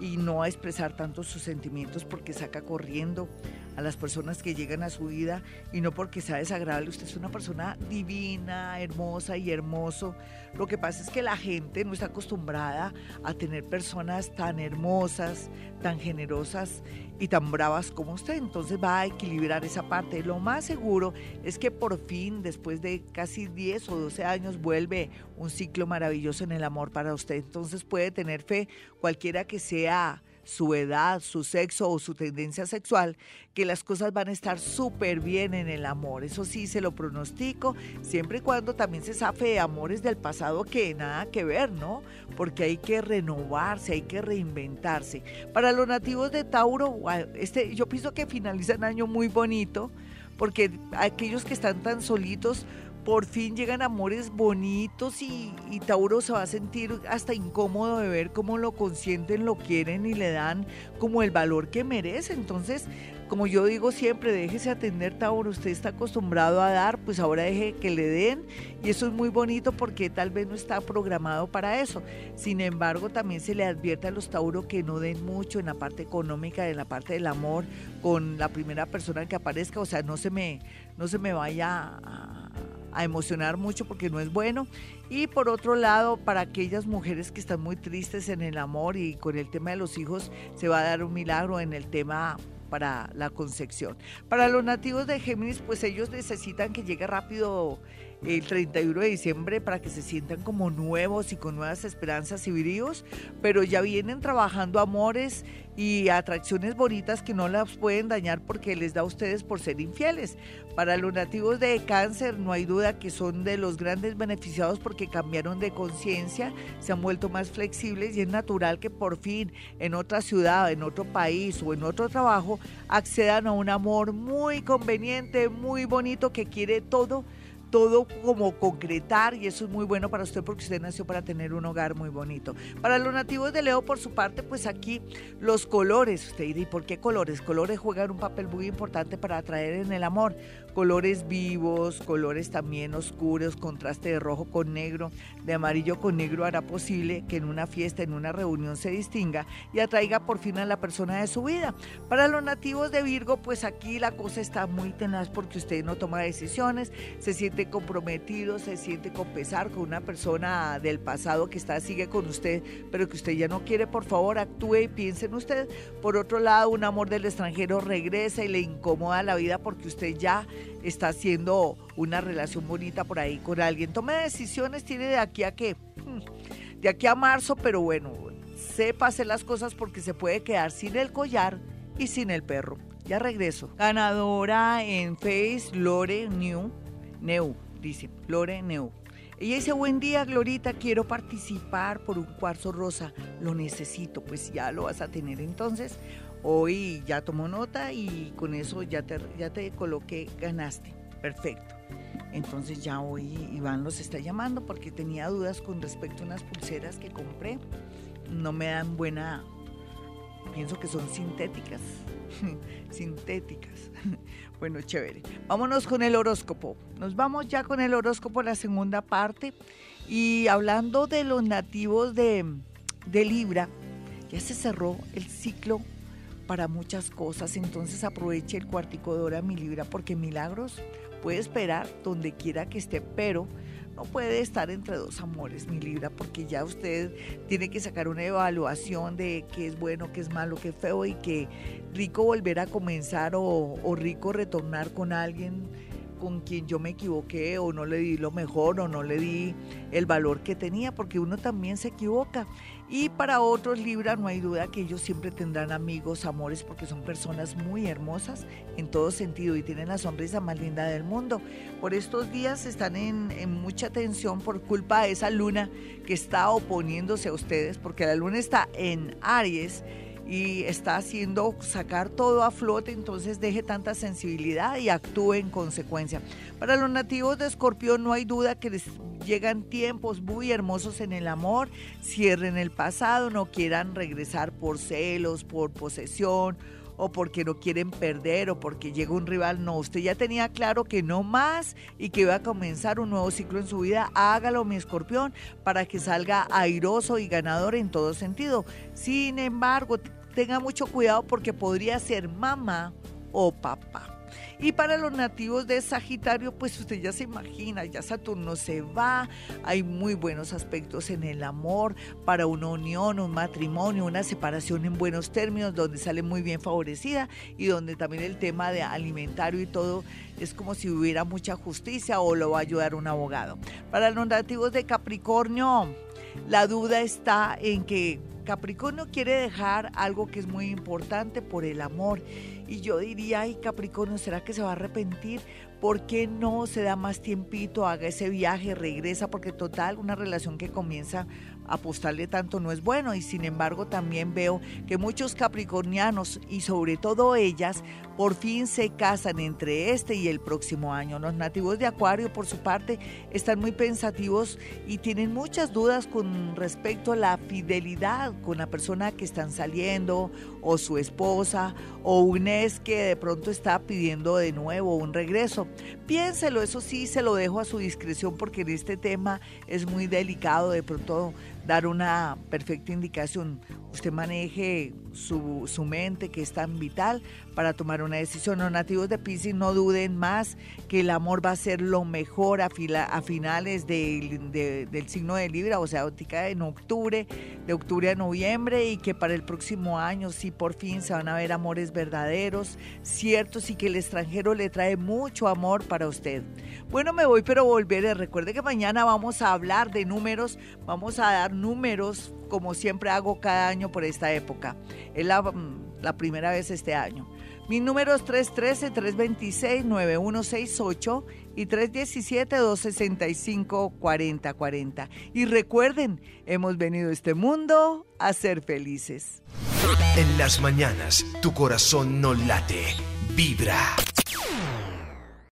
y no a expresar tanto sus sentimientos porque saca corriendo a las personas que llegan a su vida y no porque sea desagradable. Usted es una persona divina, hermosa y hermoso. Lo que pasa es que la gente no está acostumbrada a tener personas tan hermosas, tan generosas y tan bravas como usted. Entonces va a equilibrar esa parte. Lo más seguro es que por fin, después de casi 10 o 12 años, vuelve un ciclo maravilloso en el amor para usted. Entonces puede tener fe cualquiera que sea su edad, su sexo o su tendencia sexual, que las cosas van a estar súper bien en el amor. Eso sí, se lo pronostico, siempre y cuando también se safe de amores del pasado que nada que ver, ¿no? Porque hay que renovarse, hay que reinventarse. Para los nativos de Tauro, este, yo pienso que finaliza un año muy bonito, porque aquellos que están tan solitos, por fin llegan amores bonitos y, Tauro se va a sentir hasta incómodo de ver cómo lo consienten, lo quieren y le dan como el valor que merece. Entonces, como yo digo siempre, déjese atender Tauro, usted está acostumbrado a dar, pues ahora deje que le den y eso es muy bonito porque tal vez no está programado para eso. Sin embargo, también se le advierte a los Tauro que no den mucho en la parte económica, en la parte del amor con la primera persona que aparezca, o sea, no se me, no se me vaya a a emocionar mucho porque no es bueno. Y por otro lado, para aquellas mujeres que están muy tristes en el amor y con el tema de los hijos, se va a dar un milagro en el tema para la concepción. Para los nativos de Géminis, pues ellos necesitan que llegue rápido el 31 de diciembre para que se sientan como nuevos y con nuevas esperanzas y bríos, pero ya vienen trabajando amores y atracciones bonitas que no las pueden dañar porque les da a ustedes por ser infieles. Para los nativos de cáncer no hay duda que son de los grandes beneficiados porque cambiaron de conciencia, se han vuelto más flexibles y es natural que por fin en otra ciudad, en otro país o en otro trabajo accedan a un amor muy conveniente, muy bonito que quiere todo todo como concretar y eso es muy bueno para usted porque usted nació para tener un hogar muy bonito. Para los nativos de Leo, por su parte, pues aquí los colores, usted dirá, ¿y por qué colores? Colores juegan un papel muy importante para atraer en el amor colores vivos, colores también oscuros, contraste de rojo con negro, de amarillo con negro hará posible que en una fiesta, en una reunión se distinga y atraiga por fin a la persona de su vida. Para los nativos de Virgo, pues aquí la cosa está muy tenaz porque usted no toma decisiones, se siente comprometido, se siente con pesar con una persona del pasado que está sigue con usted, pero que usted ya no quiere, por favor, actúe y piense en usted. Por otro lado, un amor del extranjero regresa y le incomoda la vida porque usted ya está haciendo una relación bonita por ahí con alguien. Tome decisiones, tiene de aquí a qué, hmm, de aquí a marzo, pero bueno, sepa hacer las cosas porque se puede quedar sin el collar y sin el perro. Ya regreso. Ganadora en Face, Lore New, Neu, dice, Lore Neu. Ella dice, buen día, Glorita, quiero participar por un cuarzo rosa. Lo necesito, pues ya lo vas a tener entonces. Hoy ya tomó nota y con eso ya te, ya te coloqué, ganaste. Perfecto. Entonces ya hoy Iván los está llamando porque tenía dudas con respecto a unas pulseras que compré. No me dan buena, pienso que son sintéticas. (laughs) sintéticas. (laughs) bueno, chévere. Vámonos con el horóscopo. Nos vamos ya con el horóscopo, la segunda parte. Y hablando de los nativos de, de Libra, ya se cerró el ciclo para muchas cosas, entonces aproveche el cuartico de hora mi libra porque milagros puede esperar donde quiera que esté, pero no puede estar entre dos amores, mi libra, porque ya usted tiene que sacar una evaluación de qué es bueno, qué es malo, qué es feo y qué rico volver a comenzar o, o rico retornar con alguien con quien yo me equivoqué o no le di lo mejor o no le di el valor que tenía, porque uno también se equivoca. Y para otros Libra no hay duda que ellos siempre tendrán amigos, amores, porque son personas muy hermosas en todo sentido y tienen la sonrisa más linda del mundo. Por estos días están en, mucha tensión por culpa de esa luna que está oponiéndose a ustedes, porque la luna está en Aries y está haciendo sacar todo a flote, entonces deje tanta sensibilidad y actúe en consecuencia. Para los nativos de Escorpión no hay duda que les llegan tiempos muy hermosos en el amor, cierren el pasado, no quieran regresar por celos, por posesión o porque no quieren perder o porque llega un rival. No, usted ya tenía claro que no más y que iba a comenzar un nuevo ciclo en su vida. Hágalo, mi escorpión, para que salga airoso y ganador en todo sentido. Sin embargo, tenga mucho cuidado porque podría ser mamá o papá. Y para los nativos de Sagitario, pues usted ya se imagina, ya Saturno se va, hay muy buenos aspectos en el amor, para una unión, un matrimonio, una separación en buenos términos, donde sale muy bien favorecida y donde también el tema de alimentario y todo es como si hubiera mucha justicia o lo va a ayudar un abogado. Para los nativos de Capricornio, la duda está en que Capricornio quiere dejar algo que es muy importante por el amor. Y yo diría, ay Capricornio, ¿será que se va a arrepentir? ¿Por qué no se da más tiempito, haga ese viaje, regresa? Porque total, una relación que comienza apostarle tanto no es bueno y sin embargo también veo que muchos capricornianos y sobre todo ellas por fin se casan entre este y el próximo año. Los nativos de Acuario por su parte están muy pensativos y tienen muchas dudas con respecto a la fidelidad con la persona que están saliendo o su esposa o un ex que de pronto está pidiendo de nuevo un regreso. Piénselo, eso sí se lo dejo a su discreción porque en este tema es muy delicado de pronto dar una perfecta indicación. Usted maneje su, su, mente, que es tan vital, para tomar una decisión. Los nativos de Pisces no duden más que el amor va a ser lo mejor a, a finales del signo de Libra, o sea, en octubre, de octubre a noviembre, y que para el próximo año sí por fin se van a ver amores verdaderos, ciertos, y que el extranjero le trae mucho amor para usted. Bueno, me voy, pero volveré. Recuerde que mañana vamos a hablar de números, vamos a dar números como siempre hago cada año por esta época. Es la, mm, primera vez este año. Mi número es 313-326-9168 y 317-265-4040. Y recuerden, hemos venido a este mundo a ser felices. En las mañanas, tu corazón no late, vibra.